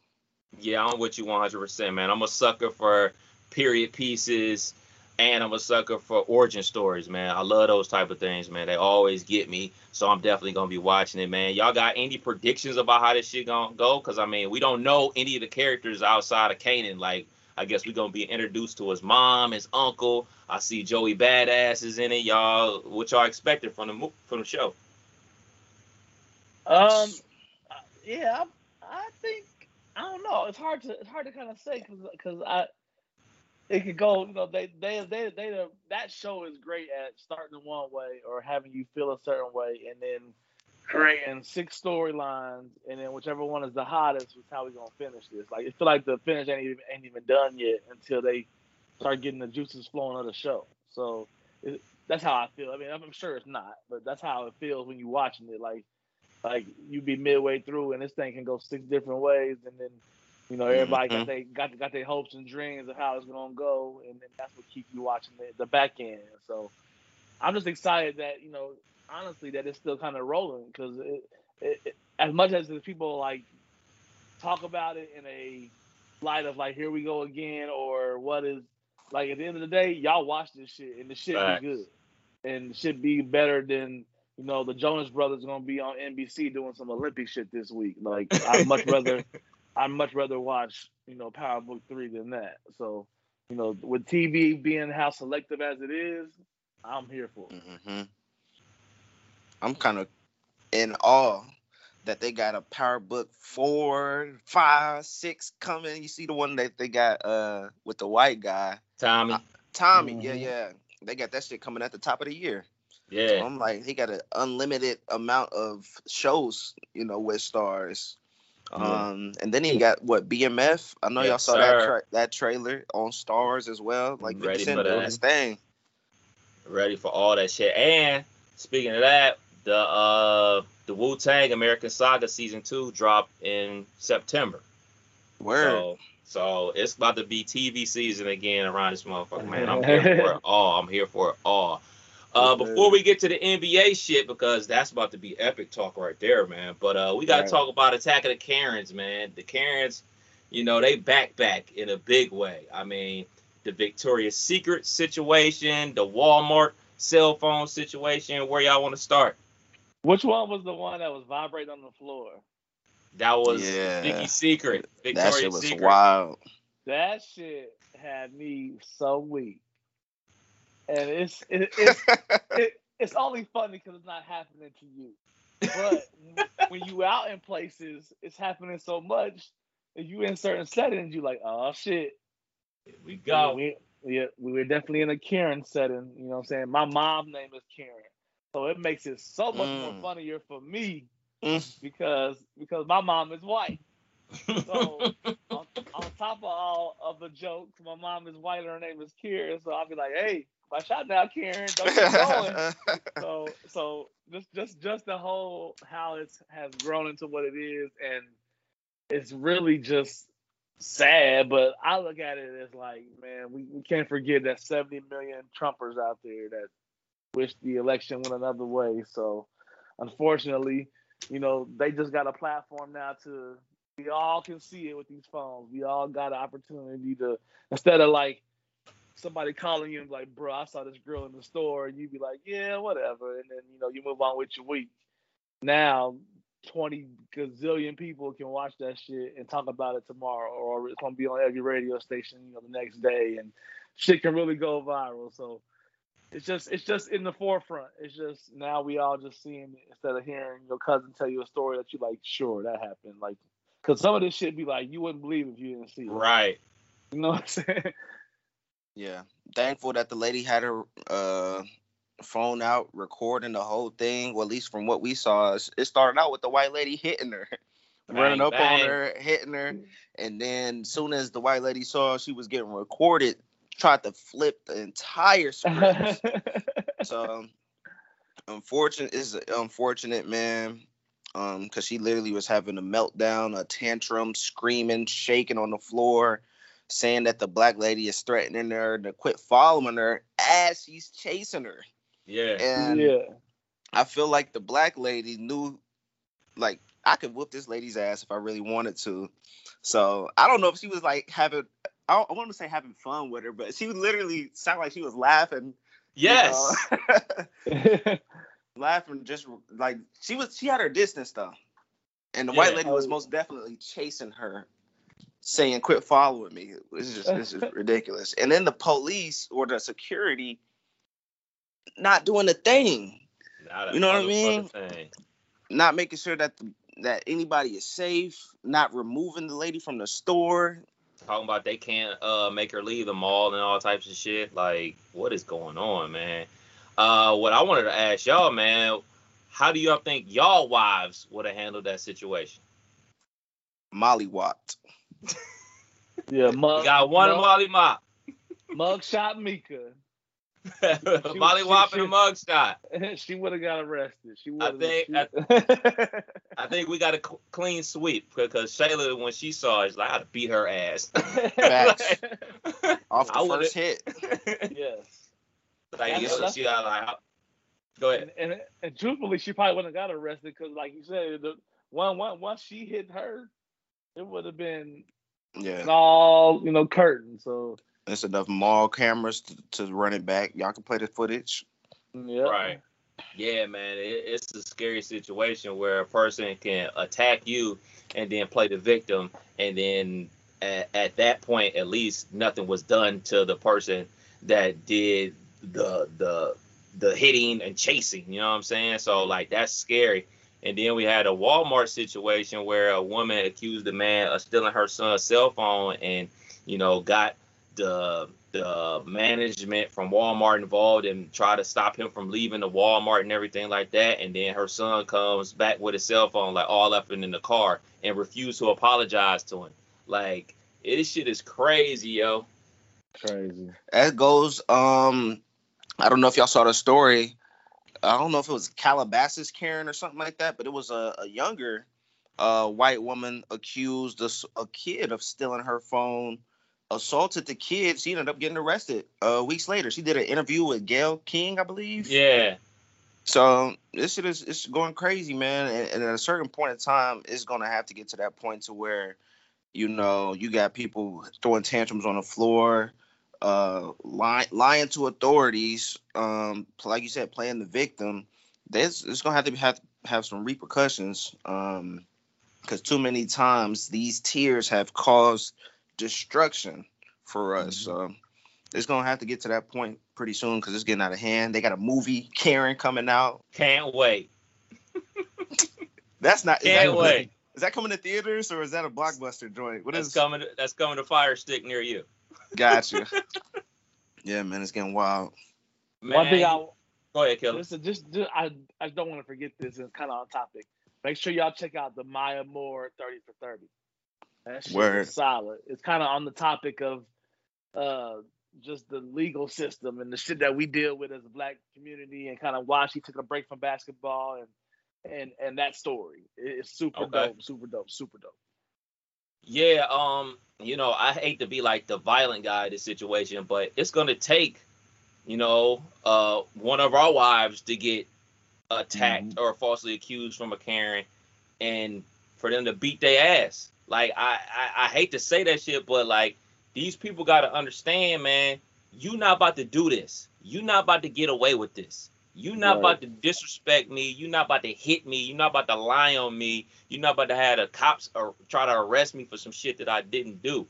Yeah, I'm with you 100%, man. I'm a sucker for period pieces and I'm a sucker for origin stories, man. I love those type of things, man. They always get me, so I'm definitely gonna be watching it, man. Y'all got any predictions about how this shit gonna go? Cause I mean, we don't know any of the characters outside of Kanan. Like, I guess we're gonna be introduced to his mom, his uncle. I see Joey Badass is in it, y'all. What y'all expected from the from the show? Um, yeah, I, I think I don't know. It's hard to it's hard to kind of say because I it could go. You know, they they they they that show is great at starting one way or having you feel a certain way, and then creating six storylines, and then whichever one is the hottest is how we gonna finish this. Like it feel like the finish ain't even ain't even done yet until they start getting the juices flowing of the show. So it, that's how I feel. I mean, I'm sure it's not, but that's how it feels when you're watching it. Like like you be midway through and this thing can go six different ways, and then you know, everybody mm-hmm. got they got got their hopes and dreams of how it's gonna go, and, and that's what keeps you watching the, the back end. So I'm just excited that you know, honestly, that it's still kind of rolling because it, it, it, as much as people like talk about it in a light of like here we go again or what is like at the end of the day, y'all watch this shit and the shit right. be good and should be better than you know the Jonas Brothers gonna be on NBC doing some Olympic shit this week. Like I'd much rather [laughs] I'd much rather watch, you know, Power Book three than that. So, you know, with TV being how selective as it is, I'm here for it. Mm-hmm. I'm kind of in awe that they got a Power Book four, five, six coming. You see the one that they got uh with the white guy, Tommy. Uh, Tommy, mm-hmm. yeah, yeah. They got that shit coming at the top of the year. Yeah. So I'm like, he got an unlimited amount of shows, you know, with Starz. Um, and then he got what BMF. I know yes, y'all saw sir. that tra- that trailer on Starz as well. Like ready for doing his thing. Ready for all that shit. And speaking of that, the uh the Wu Tang American Saga season two dropped in September. Where? So, so it's about to be TV season again around this motherfucker, man. I'm [laughs] here for it all. I'm here for it all. Uh, before we get to the NBA shit, because that's about to be epic talk right there, man. But uh, we got to right. talk about Attack of the Karens, man. The Karens, you know, they back back in a big way. I mean, the Victoria's Secret situation, the Walmart cell phone situation. Where y'all want to start? Which one was the one that was vibrating on the floor? That was yeah. Vicky's Secret. Victoria's that shit was Secret. wild. That shit had me so weak. And it's it, [laughs] it's it, it's only funny because it's not happening to you. But [laughs] when you out in places, it's happening so much. If you in certain settings, you like, oh shit. Here we go. We, yeah, we were definitely in a Karen setting. You know what I'm saying? My mom's name is Karen. So it makes it so much Mm. more funnier for me Mm. because because my mom is white. So [laughs] on, on top of all of the jokes, my mom is white and her name is Karen. So I'll be like, hey, watch out now, Karen. Don't get going. [laughs] so so just just just the whole how it's has grown into what it is and it's really just sad but i look at it as like man we, we can't forget that 70 million trumpers out there that wish the election went another way so unfortunately you know they just got a platform now to we all can see it with these phones we all got an opportunity to instead of like somebody calling you and be like, bro, I saw this girl in the store, and you'd be like, yeah, whatever, and then you know you move on with your week. Now, twenty gazillion people can watch that shit and talk about it tomorrow, or it's gonna be on every radio station, you know, the next day, and shit can really go viral. So it's just it's just in the forefront. It's just now we all just seeing it instead of hearing your cousin tell you a story that you like, sure, that happened, like. Cause some of this shit be like you wouldn't believe if you didn't see it. Right. You know what I'm saying? [laughs] Yeah. Thankful that the lady had her uh phone out recording the whole thing. Well, at least from what we saw, it started out with the white lady hitting her. [laughs] running up bang. on her, hitting her, and then soon as the white lady saw she was getting recorded, tried to flip the entire script. [laughs] so unfortunate is unfortunate, man. Um, because she literally was having a meltdown, a tantrum, screaming, shaking on the floor, saying that the black lady is threatening her to quit following her as she's chasing her. Yeah. And yeah. I feel like the black lady knew, like, I could whoop this lady's ass if I really wanted to. So I don't know if she was like having, I, I want to say having fun with her, but she literally sounded like she was laughing. you Yes. know? [laughs] laughing just like she was, she had her distance though. And the white lady was most definitely chasing her, saying, quit following me. It's just, it's just [laughs] ridiculous. And then the police or the security not doing the thing. A You know what I mean? Thing. not making sure that the, that anybody is safe, not removing the lady from the store. Talking about they can't uh make her leave the mall and all types of shit. Like, what is going on, man? Uh, what I wanted to ask y'all, man, how do y'all think y'all wives would have handled that situation? Molly Watt. Yeah, mug, We got one mug, Molly Mop, mugshot Mika. Molly [laughs] she- Wop she- and a mugshot. she [laughs] would have got arrested. She would. think- She, [laughs] I think we got a cl- clean sweep because Shayla, when she saw it, she's like, I'd beat her ass. Facts. Off the I would've- first hit. yes. like, That's- yo, that's- she got like, go ahead. And, and and truthfully, she probably wouldn't have got arrested because, like you said, the one one once she hit her, it would have been Yeah. an all you know curtain. So There's enough mall cameras to, to run it back. Y'all can play the footage. yeah. Right. Yeah, man, it, it's a scary situation where a person can attack you and then play the victim, and then at, at that point, at least nothing was done to the person that did the the the hitting and chasing. You know what I'm saying? So like that's scary. And then we had a Walmart situation where a woman accused a man of stealing her son's cell phone, and you know got the the management from Walmart involved and try to stop him from leaving the Walmart and everything like that. And then her son comes back with his cell phone, like all up in the car, and refused to apologize to him. Like this shit is crazy, yo. Crazy. That goes. Um, I don't know if y'all saw the story. I don't know if it was Calabasas Karen or something like that, but it was a, a younger uh, white woman accused a kid of stealing her phone, assaulted the kid. She ended up getting arrested uh, weeks later. She did an interview with Gayle King, I believe. Yeah, So this shit is it's going crazy, man. And, and at a certain point in time, it's gonna have to get to that point to where, you know, you got people throwing tantrums on the floor, uh, lying, lying to authorities, um, like you said, playing the victim. There's it's gonna have to have have some repercussions, um, because too many times these tears have caused destruction for us. So it's gonna have to get to that point pretty soon because it's getting out of hand. They got a movie Karen coming out. Can't wait. That's not. Is Can't that, wait. Is that coming to theaters or is that a blockbuster joint? What That's is? coming. To, that's coming to Fire Stick near you. Gotcha. [laughs] yeah, man, it's getting wild. Man, One thing I go ahead, Killer. Listen, just, just I, I don't want to forget this. It's kind of on topic. Make sure y'all check out the Maya Moore Thirty for Thirty. That shit Word. solid. It's kind of on the topic of uh, just the legal system and the shit that we deal with as a black community, and kind of why she took a break from basketball and and and that story. It's super Okay. dope, super dope, super dope. Yeah, um, you know, I hate to be like the violent guy in this situation, but it's gonna take, you know, uh, one of our wives to get attacked or falsely accused from a Karen, and for them to beat their ass. Like I, I, I hate to say that shit, but like these people gotta understand, man. You not about to do this. You not about to get away with this. You not Right. about to disrespect me. You're not about to hit me. You're not about to lie on me. You're not about to have the cops or try to arrest me for some shit that I didn't do.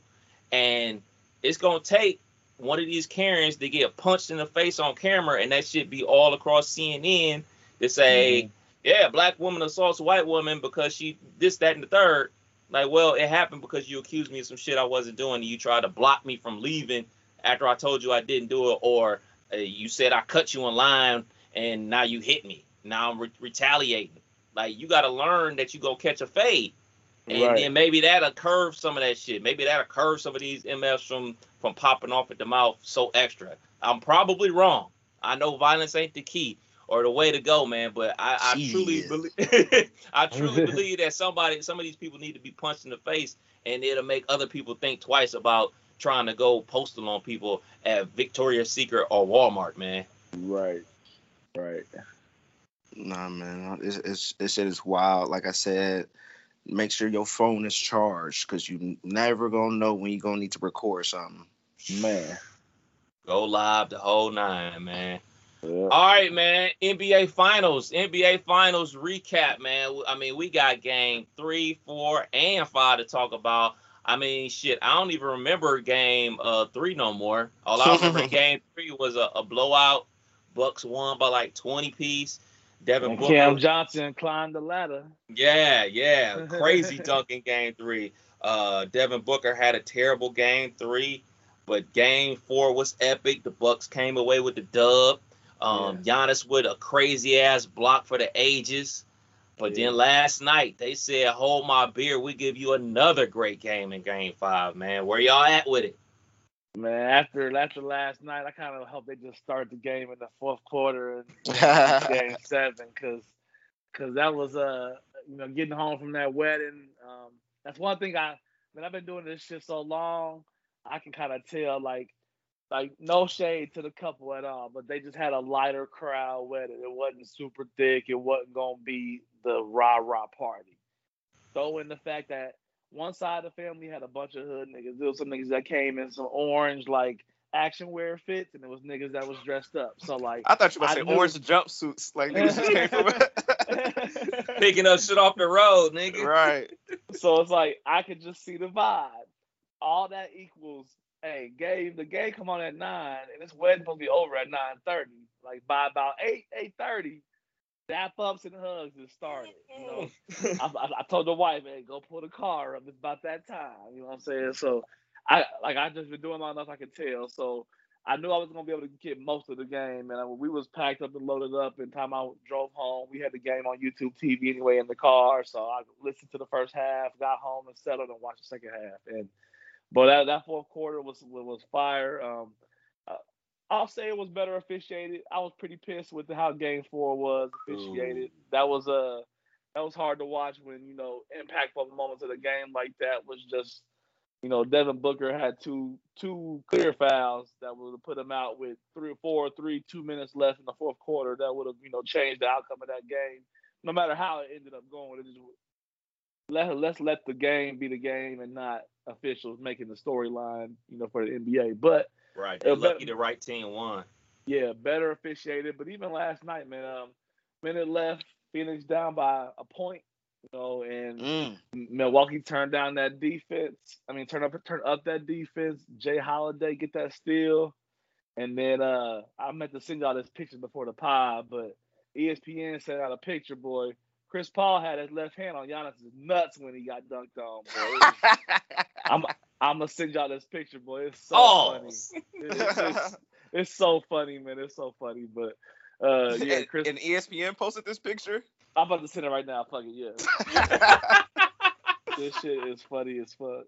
And it's gonna take one of these Karens to get punched in the face on camera, and that shit be all across CNN to say, yeah, black woman assaults white woman because she this, that, and the third. Like, well, it happened because you accused me of some shit I wasn't doing, and you tried to block me from leaving after I told you I didn't do it, or uh, you said I cut you in line and now you hit me. Now I'm re- retaliating. Like, you got to learn that you go catch a fade, and Right. then maybe that'll curve some of that shit. Maybe that'll curve some of these MFs from from popping off at the mouth so extra. I'm probably wrong. I know violence ain't the key or the way to go, man. But I, I truly believe [laughs] I truly [laughs] believe that somebody some of these people need to be punched in the face and it'll make other people think twice about trying to go postal on people at Victoria's Secret or Walmart, man. Right, right. Nah, man, it's, it's this shit is wild. Like I said, make sure your phone is charged because you never gonna know when you gonna need to record something. Man. Go live the whole nine, man. Yeah. All right, man. NBA Finals. NBA Finals recap, man. I mean, we got game three, four, and five to talk about. I mean, shit, I don't even remember game uh three no more. All I [laughs] remember game three was a, a blowout. Bucks won by like 20 piece. Devin And Booker. Cam Johnson climbed the ladder. Yeah, yeah. [laughs] Crazy dunk in game three. Uh Devin Booker had a terrible game three, but game four was epic. The Bucks came away with the dub. Um Giannis with a crazy ass block for the ages. But Yeah. then last night they said, Hold my beer, we give you another great game in game five, man. Where y'all at with it? Man, after after last night, I kind of hope they just start the game in the fourth quarter and [laughs] game seven, because because that was uh you know getting home from that wedding. Um, that's one thing I man I've been doing this shit so long, I can kind of tell like like no shade to the couple at all, but they just had a lighter crowd wedding. It wasn't super thick. It wasn't gonna be the rah rah party. Throw in the fact that one side of the family had a bunch of hood niggas. There was some niggas that came in some orange like action wear fits, and there was niggas that was dressed up. So like I thought you were about to say knew- orange jumpsuits, like niggas just came from. Picking up shit off the road, nigga. right. so it's like I could just see the vibe. All that equals, hey, game the game come on at nine, and this wedding supposed to be over at nine thirty. Like by about eight eight thirty, dap ups and hugs is started. You know, [laughs] I, I, I told the wife, man, go pull the car up. It's about that time. You know what I'm saying? So I like I just been doing long enough I could tell. So I knew I was gonna be able to get most of the game, and I, we was packed up and loaded up. And time I drove home, we had the game on YouTube TV anyway in the car. So I listened to the first half, got home and settled and watched the second half. And but that, that fourth quarter was was fire. Um, I'll say it was better officiated. I was pretty pissed with how Game Four was officiated. That was uh, that was hard to watch when you know impactful moments of the game like that was just you know Devin Booker had two two clear fouls that would have put him out with three or four three two minutes left in the fourth quarter that would have you know changed the outcome of that game no matter how it ended up going it just let let's let the game be the game and not officials making the storyline you know for the NBA but Right. They're but- lucky the right team won. yeah, better officiated. But even last night, man, um, minute left, Phoenix down by a point, you know, and Mm. Milwaukee turned down that defense. I mean, turn up turn up that defense. Jay Holiday get that steal. And then uh, I meant to send y'all this picture before the pod, but ESPN sent out a picture, boy. Chris Paul had his left hand on Giannis's nuts when he got dunked on, boy. Was- [laughs] I'm I'm gonna send y'all this picture, boy. It's so Oh. funny. It's, it's- it's so funny, man. It's so funny. But uh, [laughs] yeah, and, Chris, and ESPN posted this picture. I'm about to send it right now. Fuck it, yeah. [laughs] this shit is funny as fuck.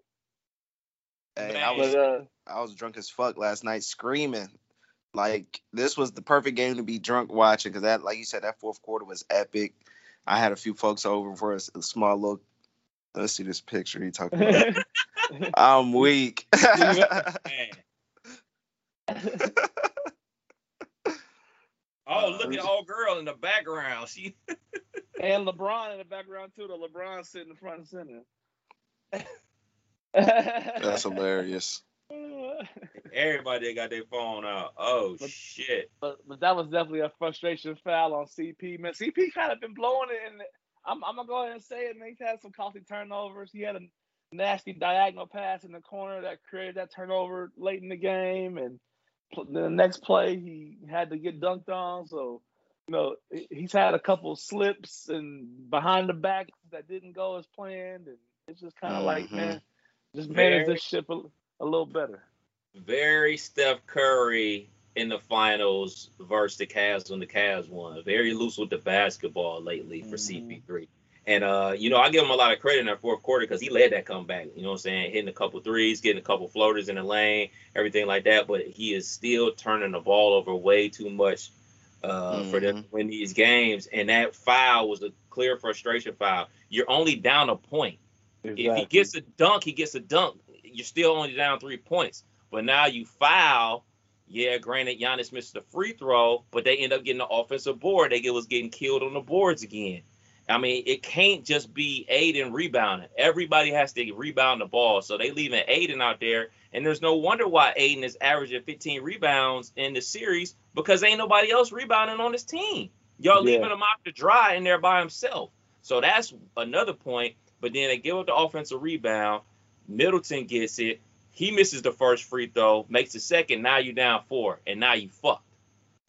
Hey, Man. I was But uh, I was drunk as fuck last night, screaming. Like this was the perfect game to be drunk watching because that, like you said, that fourth quarter was epic. I had a few folks over for a small look. Let's see this picture he talking about. [laughs] I'm weak. [laughs] Oh, look at old girl in the background. She [laughs] and LeBron in the background too. The LeBron sitting in front and center. [laughs] That's hilarious. everybody got their phone out. Oh But- shit. But but that was definitely a frustration foul on CP. Man, CP kind of been blowing it, and I'm I'm gonna go ahead and say it. Man, he's had some costly turnovers. He had a nasty diagonal pass in the corner that created that turnover late in the game, and the next play he had to get dunked on. So you know he's had a couple slips and behind the back that didn't go as planned, and it's just kind of like Mhm. man, just manage Very- this ship a, a little better. Very Steph Curry in the finals versus the Cavs when the Cavs won. Very loose with the basketball lately for Mhm. CP3. And uh, you know, I give him a lot of credit in that fourth quarter because he led that comeback. You know what I'm saying? Hitting a couple threes, getting a couple floaters in the lane, everything like that. But he is still turning the ball over way too much uh, for them to win these games. And that foul was a clear frustration foul. You're only down a point. If he gets a dunk, he gets a dunk. You're still only down three points. But now you foul. Yeah, granted, Giannis missed the free throw, but they end up getting the offensive board. They was getting killed on the boards again. I mean, it can't just be Ayton rebounding. Everybody has to rebound the ball. So they leaving Ayton out there, and there's no wonder why Ayton is averaging 15 rebounds in the series because ain't nobody else rebounding on his team. Y'all Yeah. leaving him out to dry in there by himself. So that's another point. But then they give up the offensive rebound. Middleton gets it. He misses the first free throw, makes the second. Now you down four, and now you fucked.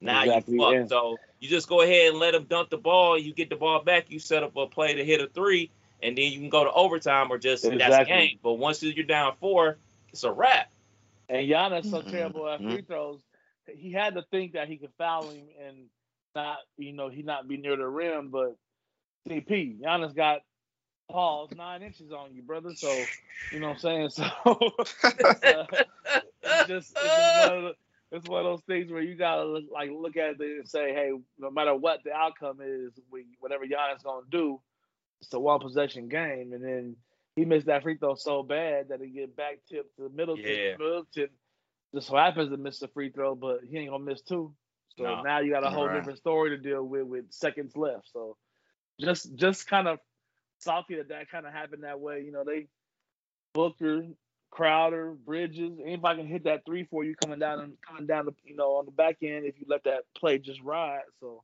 Now Exactly, you fucked. yeah. So you just go ahead and let them dunk the ball. You get the ball back. You set up a play to hit a three, and then you can go to overtime or just that's the game. But once you're down four, it's a wrap. And Giannis so Mhm. terrible at free throws. He had to think that he could foul him and not, you know, he not be near the rim. But CP, Giannis got Paul's nine inches on you, brother. So you know what I'm saying. [laughs] So [laughs] uh, it's just, it's, just one of the, it's one of those things where you gotta look, like look at it and say, hey, no matter what the outcome is, we, whatever Giannis gonna do, it's a one possession game. And then he missed that free throw so bad that he get back tipped to Middleton. Yeah. Middleton just so happens to miss the free throw, but he ain't gonna miss two. So No. now you got a whole Right. different story to deal with with seconds left. So just just kind of salty that that kind of happened that way. You know, they Booker, Crowder, Bridges, anybody can hit that three for you coming down and coming down the you know on the back end if you let that play just ride. So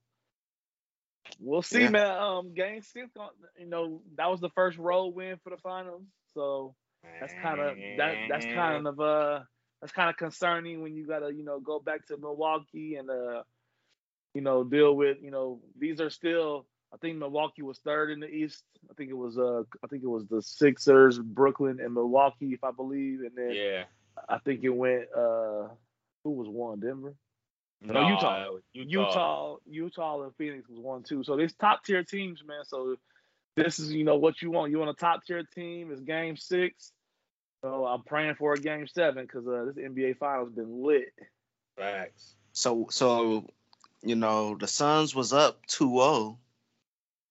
we'll see, Yeah. man. Um, game six, you know, that was the first road win for the finals. So that's kind of that that's kind of uh that's kind of concerning when you gotta you know go back to Milwaukee and uh you know deal with you know these are still I think Milwaukee was third in the East. I think it was uh I think it was the Sixers, Brooklyn, and Milwaukee, if I believe, and then yeah. I think it went uh who was one Denver, No, Utah. uh, Utah. Utah, Utah, and Phoenix was one too. So these top tier teams, man. So this is you know what you want. You want a top tier team. It's game six. So I'm praying for a game seven because uh, this NBA finals been lit. Facts. So so you know the Suns was up 2-0.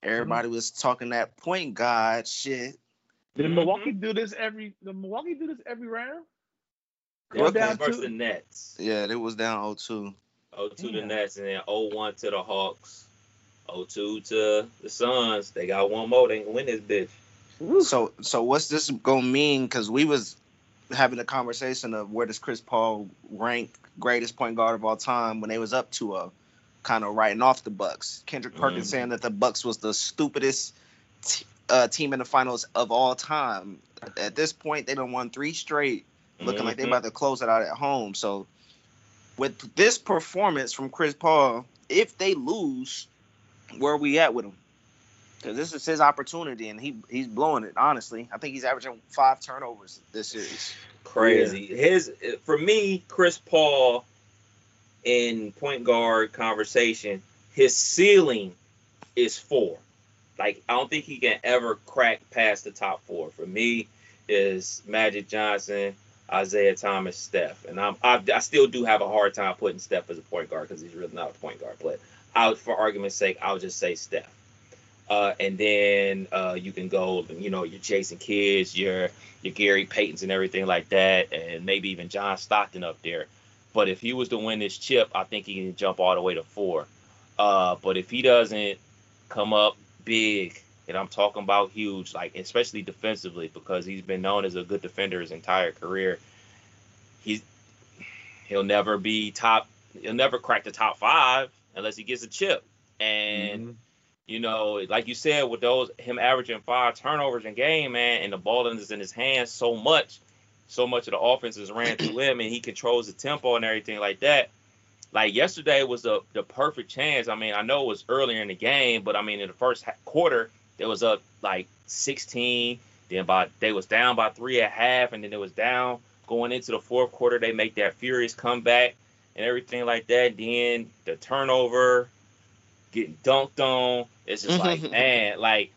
Everybody was talking that point guard shit. Did Mhm. Milwaukee do this every? Did Milwaukee do this every round? Brooklyn down versus two- the Nets. Yeah, it was down 0-2. 0 2 the Nets, and then 0 1 to the Hawks. 0 2 to the Suns. They got one more. They can win this bitch. So so what's this gonna mean? Because we was having a conversation of where does Chris Paul rank greatest point guard of all time when they was up 2-0, kind of writing off the Bucks. Kendrick Perkins Mhm. saying that the Bucks was the stupidest t- uh, team in the finals of all time. At this point, they done won three straight, looking like they Mhm. about to close it out at home. So with this performance from Chris Paul, if they lose, where are we at with him? Because this is his opportunity, and he he's blowing it. Honestly, I think he's averaging five turnovers this series. Crazy. Yeah. His for me, Chris Paul in point guard conversation, his ceiling is four. Like I don't think he can ever crack past the top four. For me, is Magic Johnson, Isiah Thomas, Steph, and I'm I, I still do have a hard time putting Steph as a point guard because he's really not a point guard. But I, for argument's sake, I'll just say Steph. Uh, and then uh, you can go, you know, your Jason Kidds, your your Gary Paytons, and everything like that, and maybe even John Stockton up there. But if he was to win this chip, I think he can jump all the way to four. Uh, but if he doesn't come up big, and I'm talking about huge, like especially defensively, because he's been known as a good defender his entire career. He's he'll never be top. He'll never crack the top five unless he gets a chip. And mm-hmm. you know, like you said, with those him averaging five turnovers in game, man, and the ball is in his hands so much, so much of the offense is ran through him, and he controls the tempo and everything like that. Like yesterday was the the perfect chance. I mean, I know it was earlier in the game, but I mean, in the first quarter, there was up like 16. Then by they was down by three and a half, and then it was down going into the fourth quarter. They make that furious comeback and everything like that. Then the turnover, getting dunked on. It's just like [laughs] man, like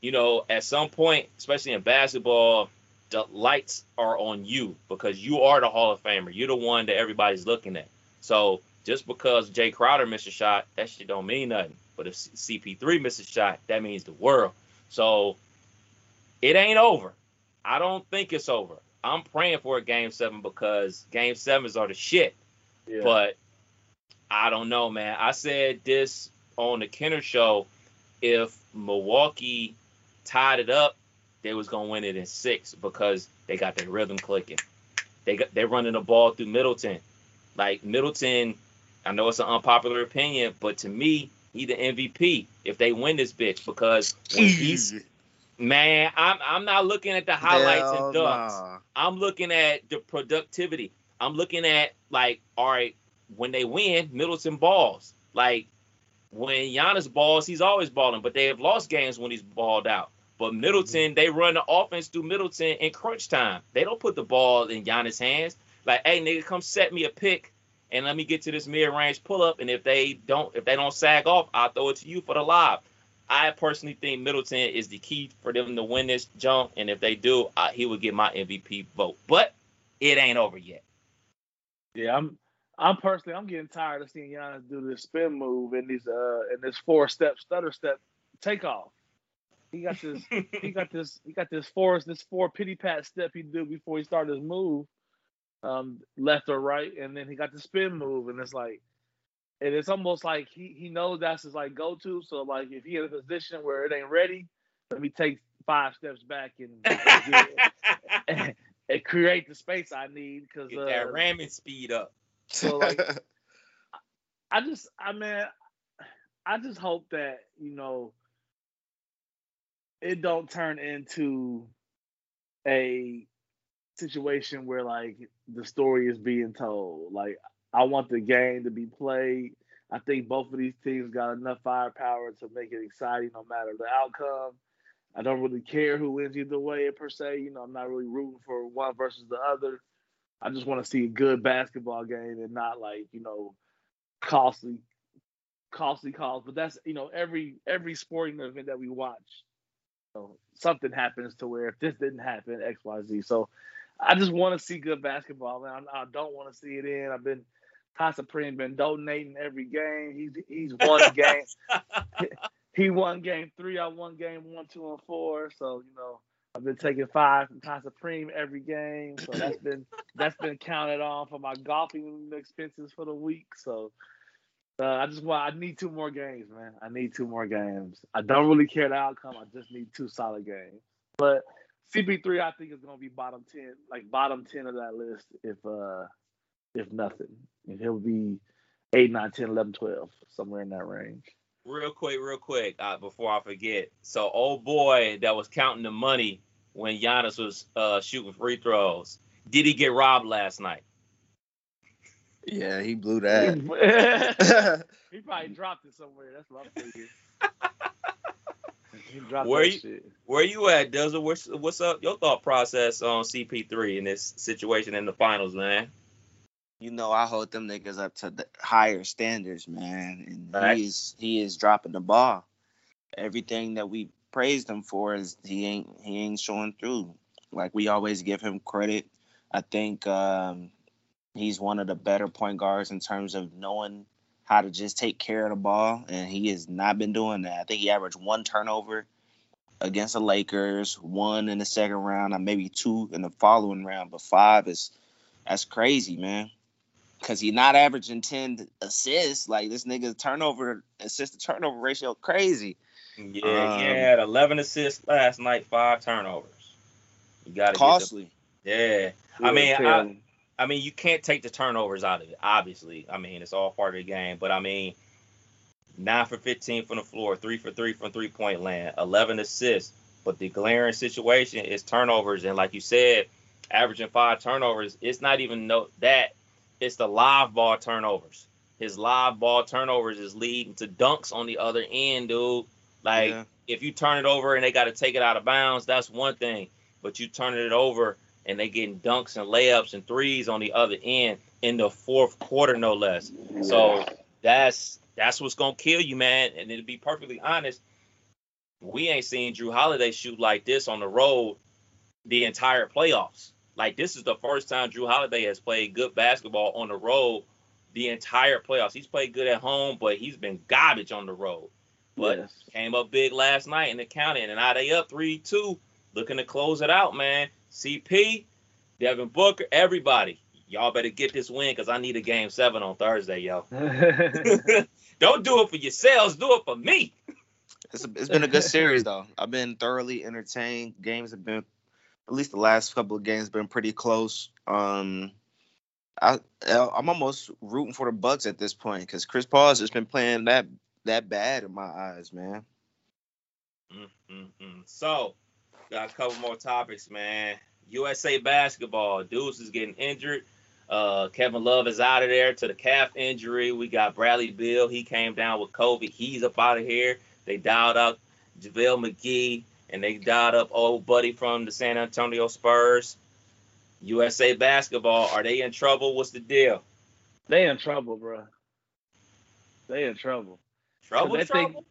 you know, at some point, especially in basketball, the lights are on you because you are the Hall of Famer. You're the one that everybody's looking at. So just because Jae Crowder missed a shot, that shit don't mean nothing. But if CP3 misses a shot, that means the world. So it ain't over. I don't think it's over. I'm praying for a game seven because game sevens are the shit. Yeah. But I don't know, man. I said this on the Kenner show. If Milwaukee tied it up, they was gonna win it in six because they got their rhythm clicking. They got they're running the ball through Middleton. Like Middleton, I know it's an unpopular opinion, but to me, he the MVP if they win this bitch because when he's [laughs] man, I'm I'm not looking at the highlights Hell and dunks. Nah. I'm looking at the productivity. I'm looking at like, all right, when they win, Middleton balls. Like when Giannis balls, he's always balling, but they have lost games when he's balled out. But Middleton, mm-hmm. they run the offense through Middleton in crunch time. They don't put the ball in Giannis' hands. Like, hey, nigga, come set me a pick and let me get to this mid-range pull-up. And if they don't, if they don't sag off, I'll throw it to you for the lob. I personally think Middleton is the key for them to win this jump, and if they do, uh, he would get my MVP vote. But it ain't over yet. Yeah, I'm. I'm personally, I'm getting tired of seeing Giannis do this spin move and these uh and this four step stutter step takeoff. He got this, he got this, he got this four this four pity pat step he do before he started his move um, left or right, and then he got the spin move, and it's like, and it's almost like he he knows that's his like go to. So like if he in a position where it ain't ready, let me take five steps back and and, [laughs] and, create the space I need because uh, that ramming speed up. So like, [laughs] I just I mean, I just hope that you know it don't turn into a situation where like the story is being told. Like I want the game to be played. I think both of these teams got enough firepower to make it exciting no matter the outcome. I don't really care who wins either way per se. You know, I'm not really rooting for one versus the other. I just want to see a good basketball game and not like, you know, costly costly calls. But that's you know, every every sporting event that we watch, know, something happens to where if this didn't happen, XYZ. So I just want to see good basketball, man. I, I don't want to see it in. I've been Ty Supreme been donating every game. He's he's won [laughs] game. he won game three. I won game one, two, and four. So you know, I've been taking five from Ty Supreme every game. So that's been that's been counted on for my golfing expenses for the week. So uh, I just want I need two more games, man. I need two more games. I don't really care the outcome. I just need two solid games. But CP3, I think is to be bottom ten, like bottom ten of that list, if uh, if nothing, and he'll be 8, 9, 10, 11, 12, somewhere in that range. Real quick, real quick, uh, before I forget. So, old boy that was counting the money when Giannis was uh, shooting free throws, did he get robbed last night? Yeah, he blew that. [laughs] he probably dropped it somewhere. That's what I'm thinking. he dropped Where that you- shit. Where you at, Dizzle? What's, what's up? Your thought process on CP3 in this situation in the finals, man? you know, I hold them niggas up to the higher standards, man. And Right. he is he is dropping the ball. Everything that we praised him for is he ain't he ain't showing through. Like we always give him credit. I think um, he's one of the better point guards in terms of knowing how to just take care of the ball, and he has not been doing that. I think he averaged one turnover against the Lakers, one in the second round, and maybe two in the following round, but five is that's crazy, man. Cause he's not averaging ten assists. Like this nigga turnover assist to turnover ratio crazy. Yeah, Um, he had 11 assists last night, five turnovers. You got to get Costly. the, Yeah. I mean, I- him. I mean, you can't take the turnovers out of it, obviously. I mean, it's all part of the game. But I mean, nine for 15 from the floor, three for three from three point land, 11 assists. But the glaring situation is turnovers. And like you said, averaging five turnovers, it's not even no that, it's the live ball turnovers. His live ball turnovers is leading to dunks on the other end, dude. Like, Yeah. if you turn it over and they got to take it out of bounds, that's one thing. But you turn it over and they getting dunks and layups and threes on the other end in the fourth quarter, no less. So that's that's what's gonna kill you, man. And to be perfectly honest, we ain't seen Jrue Holiday shoot like this on the road the entire playoffs. Like this is the first time Jrue Holiday has played good basketball on the road the entire playoffs. He's played good at home, but he's been garbage on the road. But Yes. came up big last night in the county, and now they up three two, looking to close it out, man. CP, Devin Booker, everybody, y'all better get this win because I need a game seven on Thursday, yo. [laughs] [laughs] Don't do it for yourselves, do it for me. It's, a, it's been a good series though. I've been thoroughly entertained. Games have been, at least the last couple of games, been pretty close. Um, I I'm almost rooting for the Bucks at this point because Chris Paul has just been playing that that bad in my eyes, man. Mm, mm, mm. So, got a couple more topics, man. USA basketball, Deuce is getting injured. Uh, Kevin Love is out of there to the calf injury. We got Bradley Beal. He came down with COVID. He's up out of here. They dialed up JaVale McGee and they dialed up old buddy from the San Antonio Spurs. USA basketball, are they in trouble? What's the deal? they in trouble, bro. They in trouble. Trouble, trouble?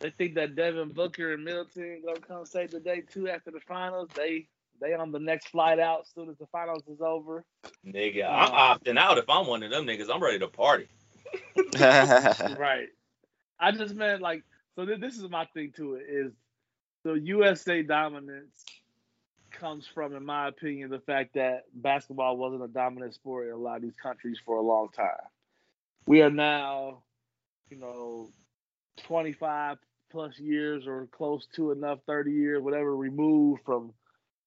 They think that Devin Booker and Middleton gonna come save the day too after the finals. They they on the next flight out as soon as the finals is over. Nigga, Uh, I'm opting out if I'm one of them niggas. I'm ready to party. [laughs] [laughs] right. I just meant like so. Th- this is my thing to it is the USA dominance comes from, in my opinion, the fact that basketball wasn't a dominant sport in a lot of these countries for a long time. We are now, you know, 25 plus years or close to enough, 30 years, whatever, removed from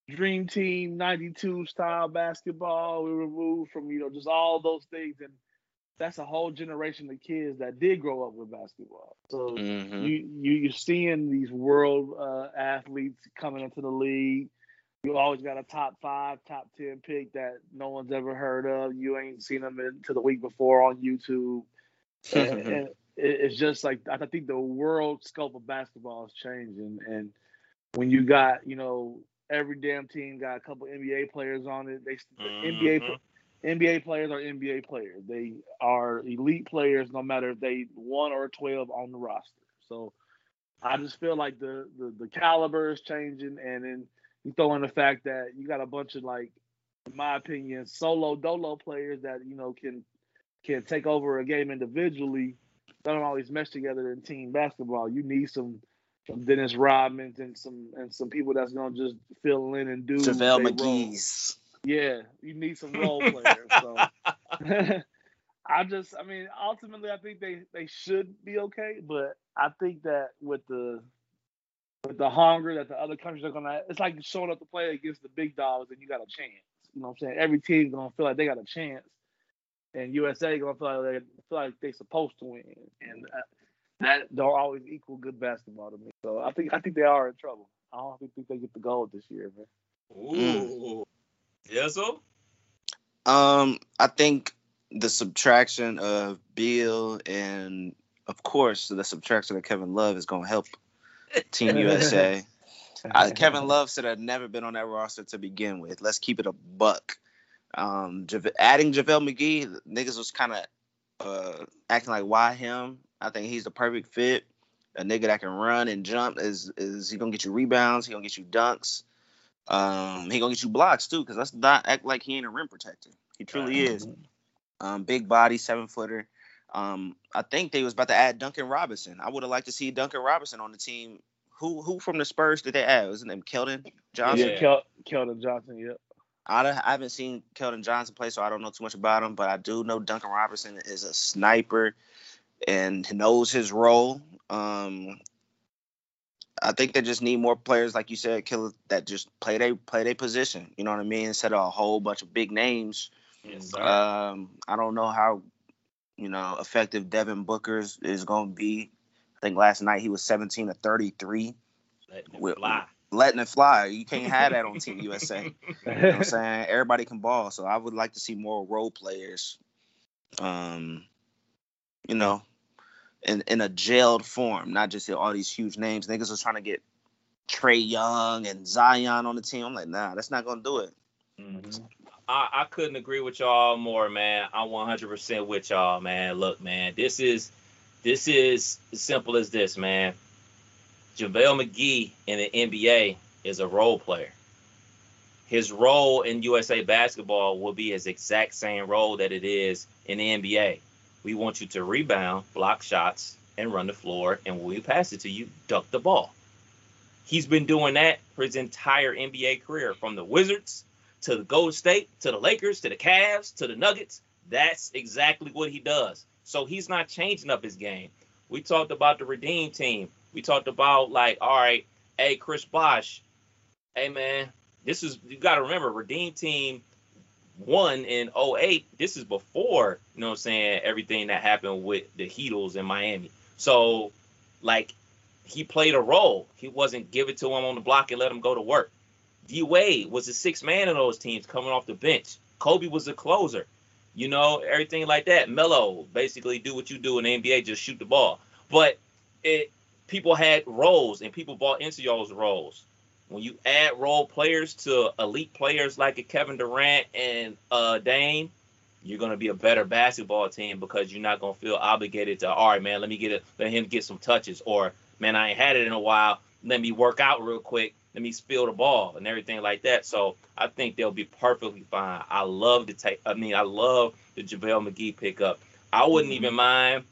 Dream Team 92 style basketball. We removed from, you know, just all those things. And that's a whole generation of kids that did grow up with basketball. So Mhm. you you you're seeing these world uh, athletes coming into the league. You always got a top five, top ten pick that no one's ever heard of. You ain't seen them until the week before on YouTube. [laughs] and, and it's just like I think the world scope of basketball is changing, and when you got you know every damn team got a couple NBA players on it, they the NBA. Mm-hmm. NBA players are NBA players. They are elite players, no matter if they one or twelve on the roster. So I just feel like the the, the caliber is changing, and then you throw in the fact that you got a bunch of like, in my opinion, solo dolo players that you know can can take over a game individually. They don't always mesh together in team basketball. You need some some Dennis Rodmans and some and some people that's gonna just fill in and do JaVale their role. McGee's. Yeah, you need some role [laughs] players. So [laughs] I just, I mean, ultimately, I think they they should be okay, but I think that with the with the hunger that the other countries are gonna, it's like showing up to play against the big dogs and you got a chance. You know what I'm saying? Every team's gonna feel like they got a chance, and USA gonna feel like they feel like they supposed to win, and uh, that don't always equal good basketball to me. So I think I think they are in trouble. I don't think they get the gold this year, man. Ooh. Jizzle? Um, I think the subtraction of Beal and of course the subtraction of Kevin Love is going to help [laughs] Team USA. [laughs] I, Kevin Love should have never been on that roster to begin with. Let's keep it a buck. Um, adding JaVale McGee, niggas was kind of uh, acting like why him? I think he's the perfect fit. A nigga that can run and jump is is he gonna get you rebounds? He gonna get you dunks. Um, he gonna get you blocks too, because let's not act like he ain't a rim protector. He truly is. Um, big body, seven footer. Um, I think they was about to add Duncan Robinson. I would have liked to see Duncan Robinson on the team. Who who from the Spurs did they add? Was his name Keldon Johnson? Yeah, Kel- Keldon Johnson. Yep. I, I haven't seen Keldon Johnson play, so I don't know too much about him. But I do know Duncan Robinson is a sniper and knows his role. Um, I think they just need more players, like you said, killer that just play they play their position. You know what I mean? Instead of a whole bunch of big names. Yes, um, I don't know how you know effective Devin Booker's is going to be. I think last night he was 17 to 33. Letting it fly. Letting it fly. You can't have that on Team USA. You know [laughs] what I'm saying? Everybody can ball. So I would like to see more role players. Um, you know, in in a jailed form, not just all these huge names. Niggas was trying to get Trae Young and Zion on the team. I'm like, nah, that's not gonna do it. Mm-hmm. I, I couldn't agree with y'all more, man. I'm 100% with y'all, man. Look, man, this is this is as simple as this, man. JaVale McGee in the NBA is a role player. His role in USA basketball will be his exact same role that it is in the NBA. We want you to rebound, block shots, and run the floor. And when we pass it to you, duck the ball. He's been doing that for his entire NBA career, from the Wizards to the Golden State to the Lakers to the Cavs to the Nuggets. That's exactly what he does. So he's not changing up his game. We talked about the Redeem team. We talked about like, all right, hey Chris Bosh, hey man, this is you got to remember Redeem team won in 08. This is before you know what I'm saying everything that happened with the Heatles in Miami. So like he played a role. He wasn't give it to him on the block and let him go to work. D Wade was the sixth man in those teams coming off the bench. Kobe was the closer. You know, everything like that. Melo basically do what you do in the NBA, just shoot the ball. But it people had roles and people bought into y'all's roles. When you add role players to elite players like a Kevin Durant and uh, Dame, you're gonna be a better basketball team because you're not gonna feel obligated to, all right, man, let me get it, let him get some touches, or man, I ain't had it in a while, let me work out real quick, let me spill the ball and everything like that. So I think they'll be perfectly fine. I love the take. I mean, I love the JaVale McGee pickup. I wouldn't mm-hmm. even mind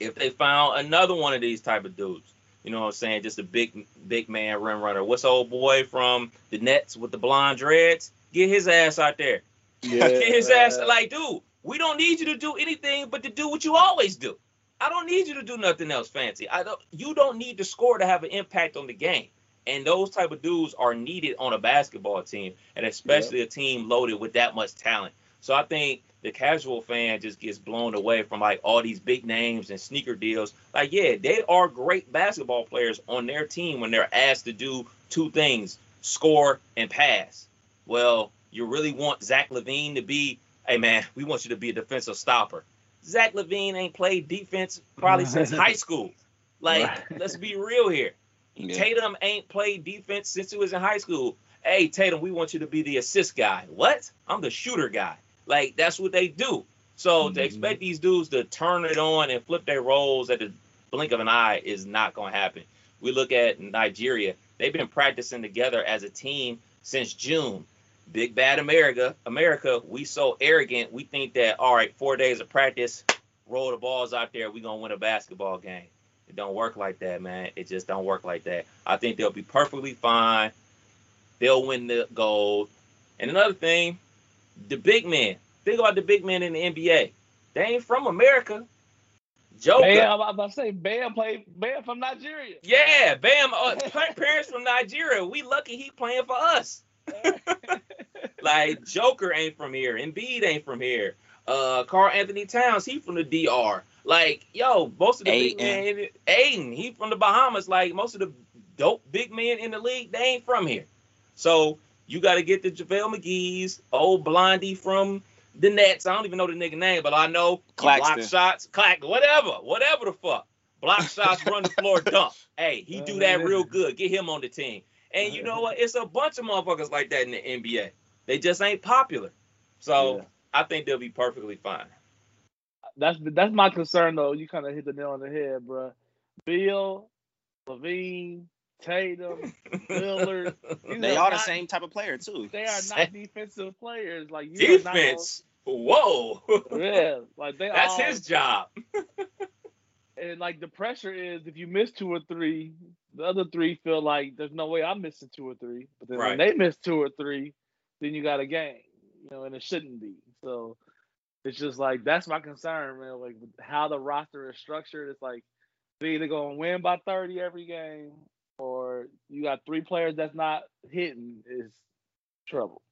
if they found another one of these type of dudes. You know what I'm saying? Just a big, big man rim runner. What's old boy from the Nets with the blonde dreads? Get his ass out there. Yeah. [laughs] Get his ass. Like, dude, we don't need you to do anything but to do what you always do. I don't need you to do nothing else fancy. I don't. You don't need to score to have an impact on the game. And those type of dudes are needed on a basketball team, and especially yep. a team loaded with that much talent. So I think the casual fan just gets blown away from like all these big names and sneaker deals. Like, yeah, they are great basketball players on their team when they're asked to do two things score and pass. Well, you really want Zach LaVine to be, hey man, we want you to be a defensive stopper. Zach LaVine ain't played defense probably [laughs] since high school. Like, right. let's be real here. Yeah. Tatum ain't played defense since he was in high school. Hey, Tatum, we want you to be the assist guy. What? I'm the shooter guy. Like that's what they do. So mm-hmm. to expect these dudes to turn it on and flip their roles at the blink of an eye is not going to happen. We look at Nigeria. They've been practicing together as a team since June. Big bad America, America, we so arrogant. We think that all right, four days of practice, roll the balls out there, we gonna win a basketball game. It don't work like that, man. It just don't work like that. I think they'll be perfectly fine. They'll win the gold. And another thing, the big men. Think about the big men in the NBA. They ain't from America. Joker. Bam, I'm about to say Bam played Bam from Nigeria. Yeah, Bam. Uh, [laughs] parents from Nigeria. We lucky he playing for us. [laughs] like Joker ain't from here. Embiid ain't from here. Uh, Karl-Anthony Towns, he from the DR. Like, yo, most of the Ayton. big men, Ayton, he from the Bahamas. Like, most of the dope big men in the league, they ain't from here. So you got to get the JaVale McGee's, old Blondie from the Nets. I don't even know the nigga name, but I know he block shots, clack, whatever, whatever the fuck. Block shots, run the floor, [laughs] dunk. Hey, he do that real good. Get him on the team. And you know what? It's a bunch of motherfuckers like that in the NBA. They just ain't popular. So Yeah. I think they'll be perfectly fine. That's that's my concern though. You kind of hit the nail on the head, bro. Beal, LaVine, Tatum, [laughs] Lillard. these They are the not- same type of player too. They are not defensive players. Like you are not gonna- Defense. Whoa. [laughs] yeah, like they That's all, his job. [laughs] and like the pressure is if you miss two or three, the other three feel like there's no way I'm missing two or three. But then Right. when they miss two or three, then you got a game, you know, and it shouldn't be. So it's just like that's my concern, man. Like how the roster is structured, it's like they either gonna win by 30 every game, you got three players that's not hitting is trouble.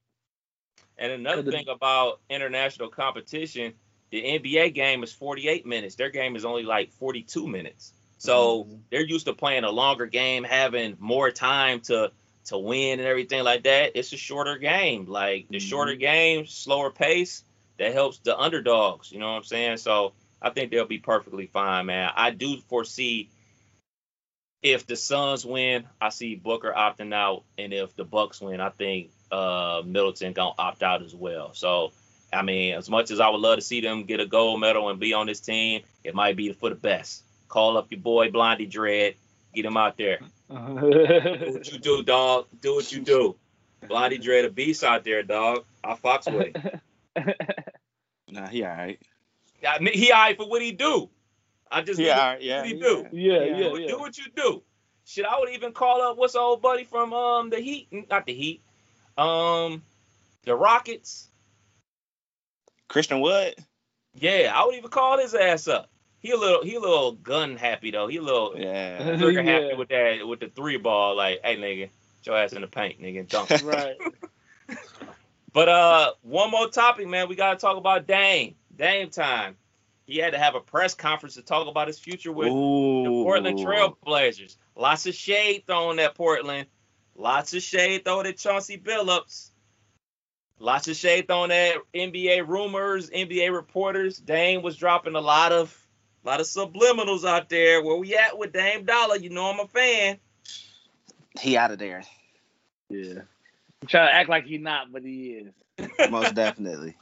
And another the- thing about international competition, the NBA game is 48 minutes. Their game is only like 42 minutes. So Mhm. they're used to playing a longer game, having more time to to win and everything like that. It's a shorter game. Like the shorter game, slower pace, that helps the underdogs. You know what I'm saying? So I think they'll be perfectly fine, man. I do foresee if the Suns win, I see Booker opting out, and if the Bucks win, I think uh, Middleton gonna opt out as well. So, I mean, as much as I would love to see them get a gold medal and be on this team, it might be for the best. Call up your boy Blondie Dread, get him out there. Do what you do, dog. Do what you do. Blondie Dread, a beast out there, dog. I fox with him. [laughs] Nah, he all right. I mean, he alright for what he do. I just He all right. Yeah. what he he do. yeah, Yeah. yeah, do, what you do. Shit, I would even call up what's the old buddy from um the Heat, not the Heat, um the Rockets. Christian Wood. Yeah, I would even call his ass up. He a little he a little gun happy though. He a little Yeah. [laughs] trigger happy Yeah. with that with the three ball. Like, hey nigga, get your ass in the paint, nigga, and dunk. [laughs] right. [laughs] But uh, one more topic, man. We gotta talk about Dame. Dame time. He had to have a press conference to talk about his future with Ooh. the Portland Trailblazers. Lots of shade thrown at Portland. Lots of shade thrown at Chauncey Billups. Lots of shade thrown at NBA rumors, NBA reporters. Dame was dropping a lot of a lot of subliminals out there. Where we at with Dame Dollar? You know I'm a fan. He out of there. Yeah. I'm trying to act like he not, but he is. Most definitely.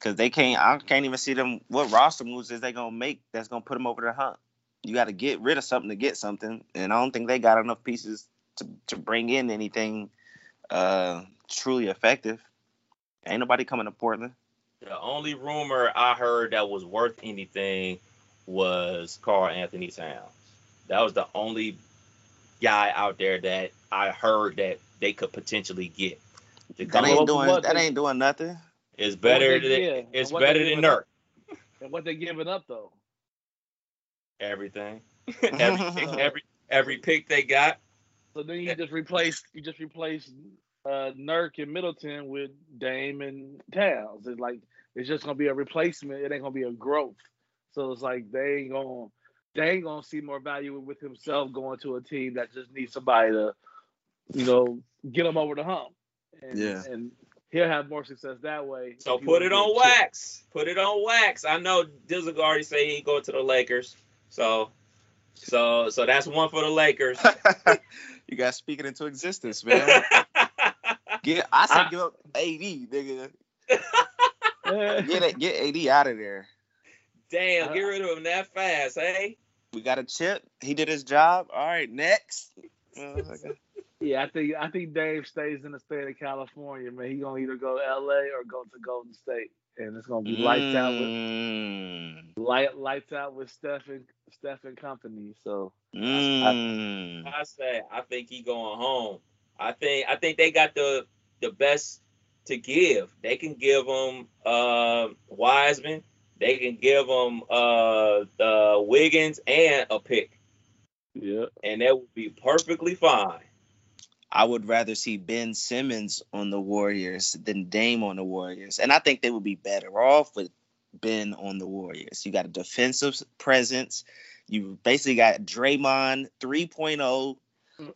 Cause they can't. I can't even see them. What roster moves is they gonna make that's gonna put them over the hump? You got to get rid of something to get something, and I don't think they got enough pieces to to bring in anything uh truly effective. Ain't nobody coming to Portland. The only rumor I heard that was worth anything was Karl-Anthony Towns. That was the only guy out there that I heard that they could potentially get. That ain't doing. that ain't doing nothing. Is better than give, it's and what they better than giving. Nurk. And what they giving up though? Everything. [laughs] every, every every pick they got. So then you just replace you just replace uh Nurk and Middleton with Dame and Towns. It's like it's just gonna be a replacement. It ain't gonna be a growth. So it's like they ain't gonna they ain't gonna see more value with himself going to a team that just needs somebody to, you know, get him over the hump. And, Yeah. and he'll have more success that way. So put it on a chip. wax. Put it on wax. I know Dizzle already say he going to the Lakers. So so so that's one for the Lakers. [laughs] you got speaking into existence, man. [laughs] Get. I said I- give up AD, nigga. Get [laughs] it. Get AD out of there. Damn, get rid of him that fast, hey? We got a chip. He did his job. All right, next. Uh, Yeah, I think I think Dame stays in the state of California, man. He gonna either go to LA or go to Golden State, and it's gonna be lights out with Mm. light lights out with Steph and Steph and company. So Mm. I say I think he going home. I think I think they got the the best to give. They can give him uh, Wiseman. They can give him uh, uh, Wiggins and a pick, yeah, and that would be perfectly fine. I would rather see Ben Simmons on the Warriors than Dame on the Warriors. And I think they would be better off with Ben on the Warriors. You got a defensive presence. You basically got Draymond 3.0.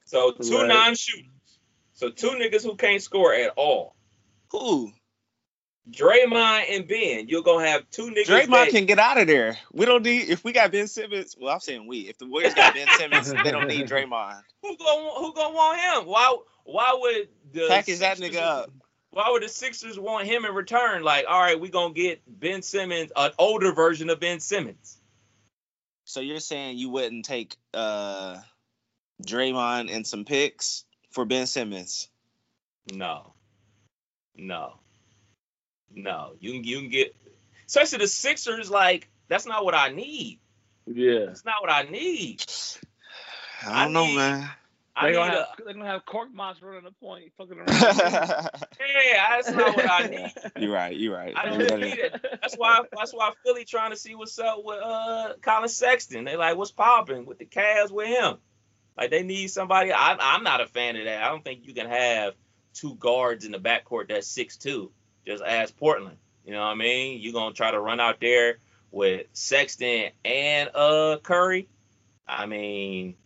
So two Right. non-shooters. So two niggas who can't score at all. Who? Draymond and Ben. You're gonna have two niggas. Draymond that- can get out of there. We don't need if we got Ben Simmons. Well, I'm saying we. If the Warriors got Ben Simmons, they don't need [laughs] Draymond. who gonna who gonna want him? Why why would the Package that nigga up. Why would the Sixers want him in return? Like, all right, we gonna get Ben Simmons, an older version of Ben Simmons. So you're saying you wouldn't take uh Draymond and some picks for Ben Simmons? No, no, no. You can you can get, especially the Sixers. Like, that's not what I need. yeah. That's not what I need. I don't know, need- man. I They're need gonna, a, [laughs] have, they're gonna have Cork Moss running the point, fucking around. [laughs] yeah. That's not what I need. you're right. You're right. I don't need it. That's why. That's why Philly trying to see what's up with uh Collin Sexton. They like what's popping with the Cavs with him. Like they need somebody. I, I'm not a fan of that. I don't think you can have two guards in the backcourt that's six two. Just ask Portland. You know what I mean? You're gonna try to run out there with Sexton and uh Curry. I mean,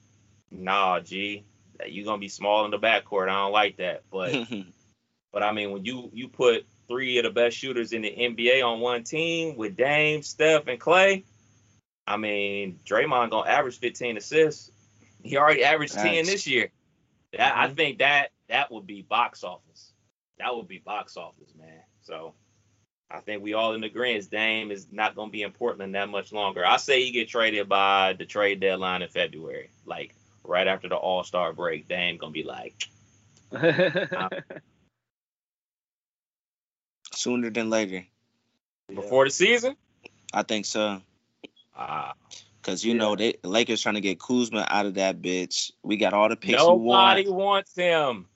nah, G. You're gonna be small in the backcourt. I don't like that. But [laughs] but I mean, when you you put three of the best shooters in the NBA on one team with Dame, Steph, and Clay, I mean, Draymond gonna average 15 assists. He already averaged 10 this year. That I Mhm. think that that would be box office. That would be box office, man. So I think we all in agreement. Dame is not gonna be in Portland that much longer. I say he get traded by the trade deadline in February, like right after the All Star break. Dame gonna be like, [laughs] Sooner than later. before the season. I think so. Ah, Cause you Yeah. know they the Lakers trying to get Kuzma out of that bitch. We got all the picks Nobody want. wants him.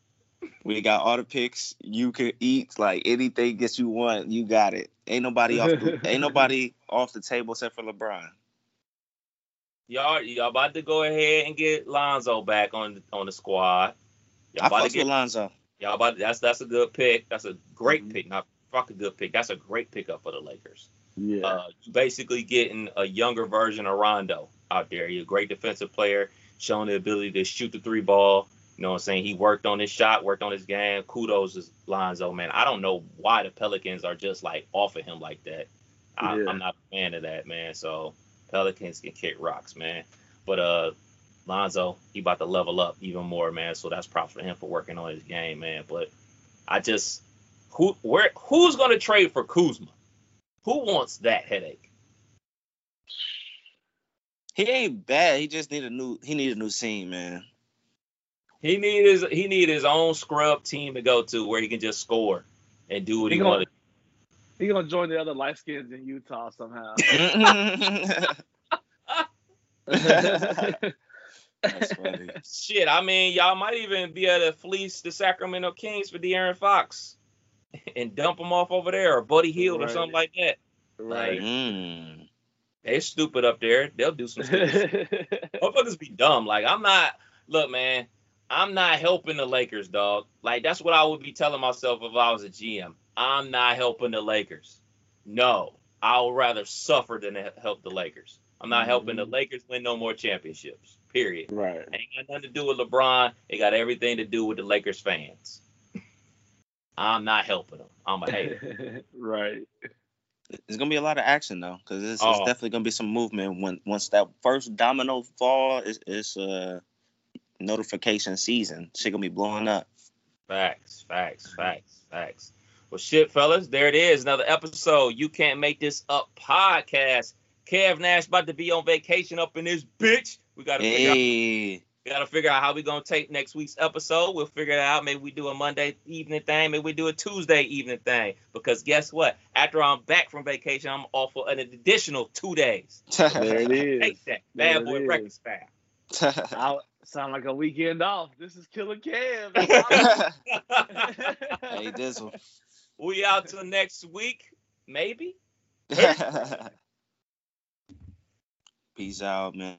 We got all the picks you can eat. Like anything that you want, you got it. Ain't nobody off. The, [laughs] ain't nobody off the table except for LeBron. Y'all, y'all about to go ahead and get Lonzo back on on the squad. Y'all I about to get with Lonzo. y'all about that's that's a good pick. That's a great Mhm. pick, not fuck a good pick. That's a great pickup for the Lakers. yeah. Uh, you basically getting a younger version of Rondo out there. He's a great defensive player, showing the ability to shoot the three ball. You know what I'm saying? He worked on his shot, worked on his game. Kudos to Lonzo, man. I don't know why the Pelicans are just like off of him like that. I, Yeah. I'm not a fan of that, man. So Pelicans can kick rocks, man. But uh Lonzo, he about to level up even more, man. So that's props for him for working on his game, man. But I just who where who's gonna trade for Kuzma? Who wants that headache? He ain't bad. He just need a new. He need a new scene, man. He need his he need his own scrub team to go to where he can just score and do what he, He gonna- wanted. He gonna join the other light skins in Utah somehow. [laughs] That's funny. [laughs] Shit, I mean, y'all might even be able to fleece the Sacramento Kings for De'Aaron Fox and dump him off over there, or Buddy Hield or something like that. right. Mm. They stupid up there. They'll do some stupid [laughs] shit. Motherfuckers be dumb. Like I'm not. Look, man, I'm not helping the Lakers, dog. Like that's what I would be telling myself if I was a GM. I'm not helping the Lakers. No, I would rather suffer than help the Lakers. I'm not helping the Mhm. Lakers win no more championships. Period. right. Ain't got nothing to do with LeBron. It got everything to do with the Lakers fans. I'm not helping them. I'm a hater. [laughs] right. It's gonna be a lot of action though, because it's, it's Oh. definitely gonna be some movement when once that first domino fall is is uh notification season. Shit gonna be blowing up. Facts, facts, facts, facts. Well, shit, fellas, there it is. Another episode. You can't make this up podcast. Kev Nash about to be on vacation up in this bitch. We gotta figure out, we gotta figure out how we gonna take next week's episode. We'll figure it out. Maybe we do a Monday evening thing. Maybe we do a Tuesday evening thing. Because guess what? After I'm back from vacation, I'm off for an additional two days. [laughs] There it is. Take that, bad it boy is. record style. [laughs] I sound like a weekend off. This is Killer Cam. [laughs] hey Dizzle. we out till next week, maybe. [laughs] Peace out, man.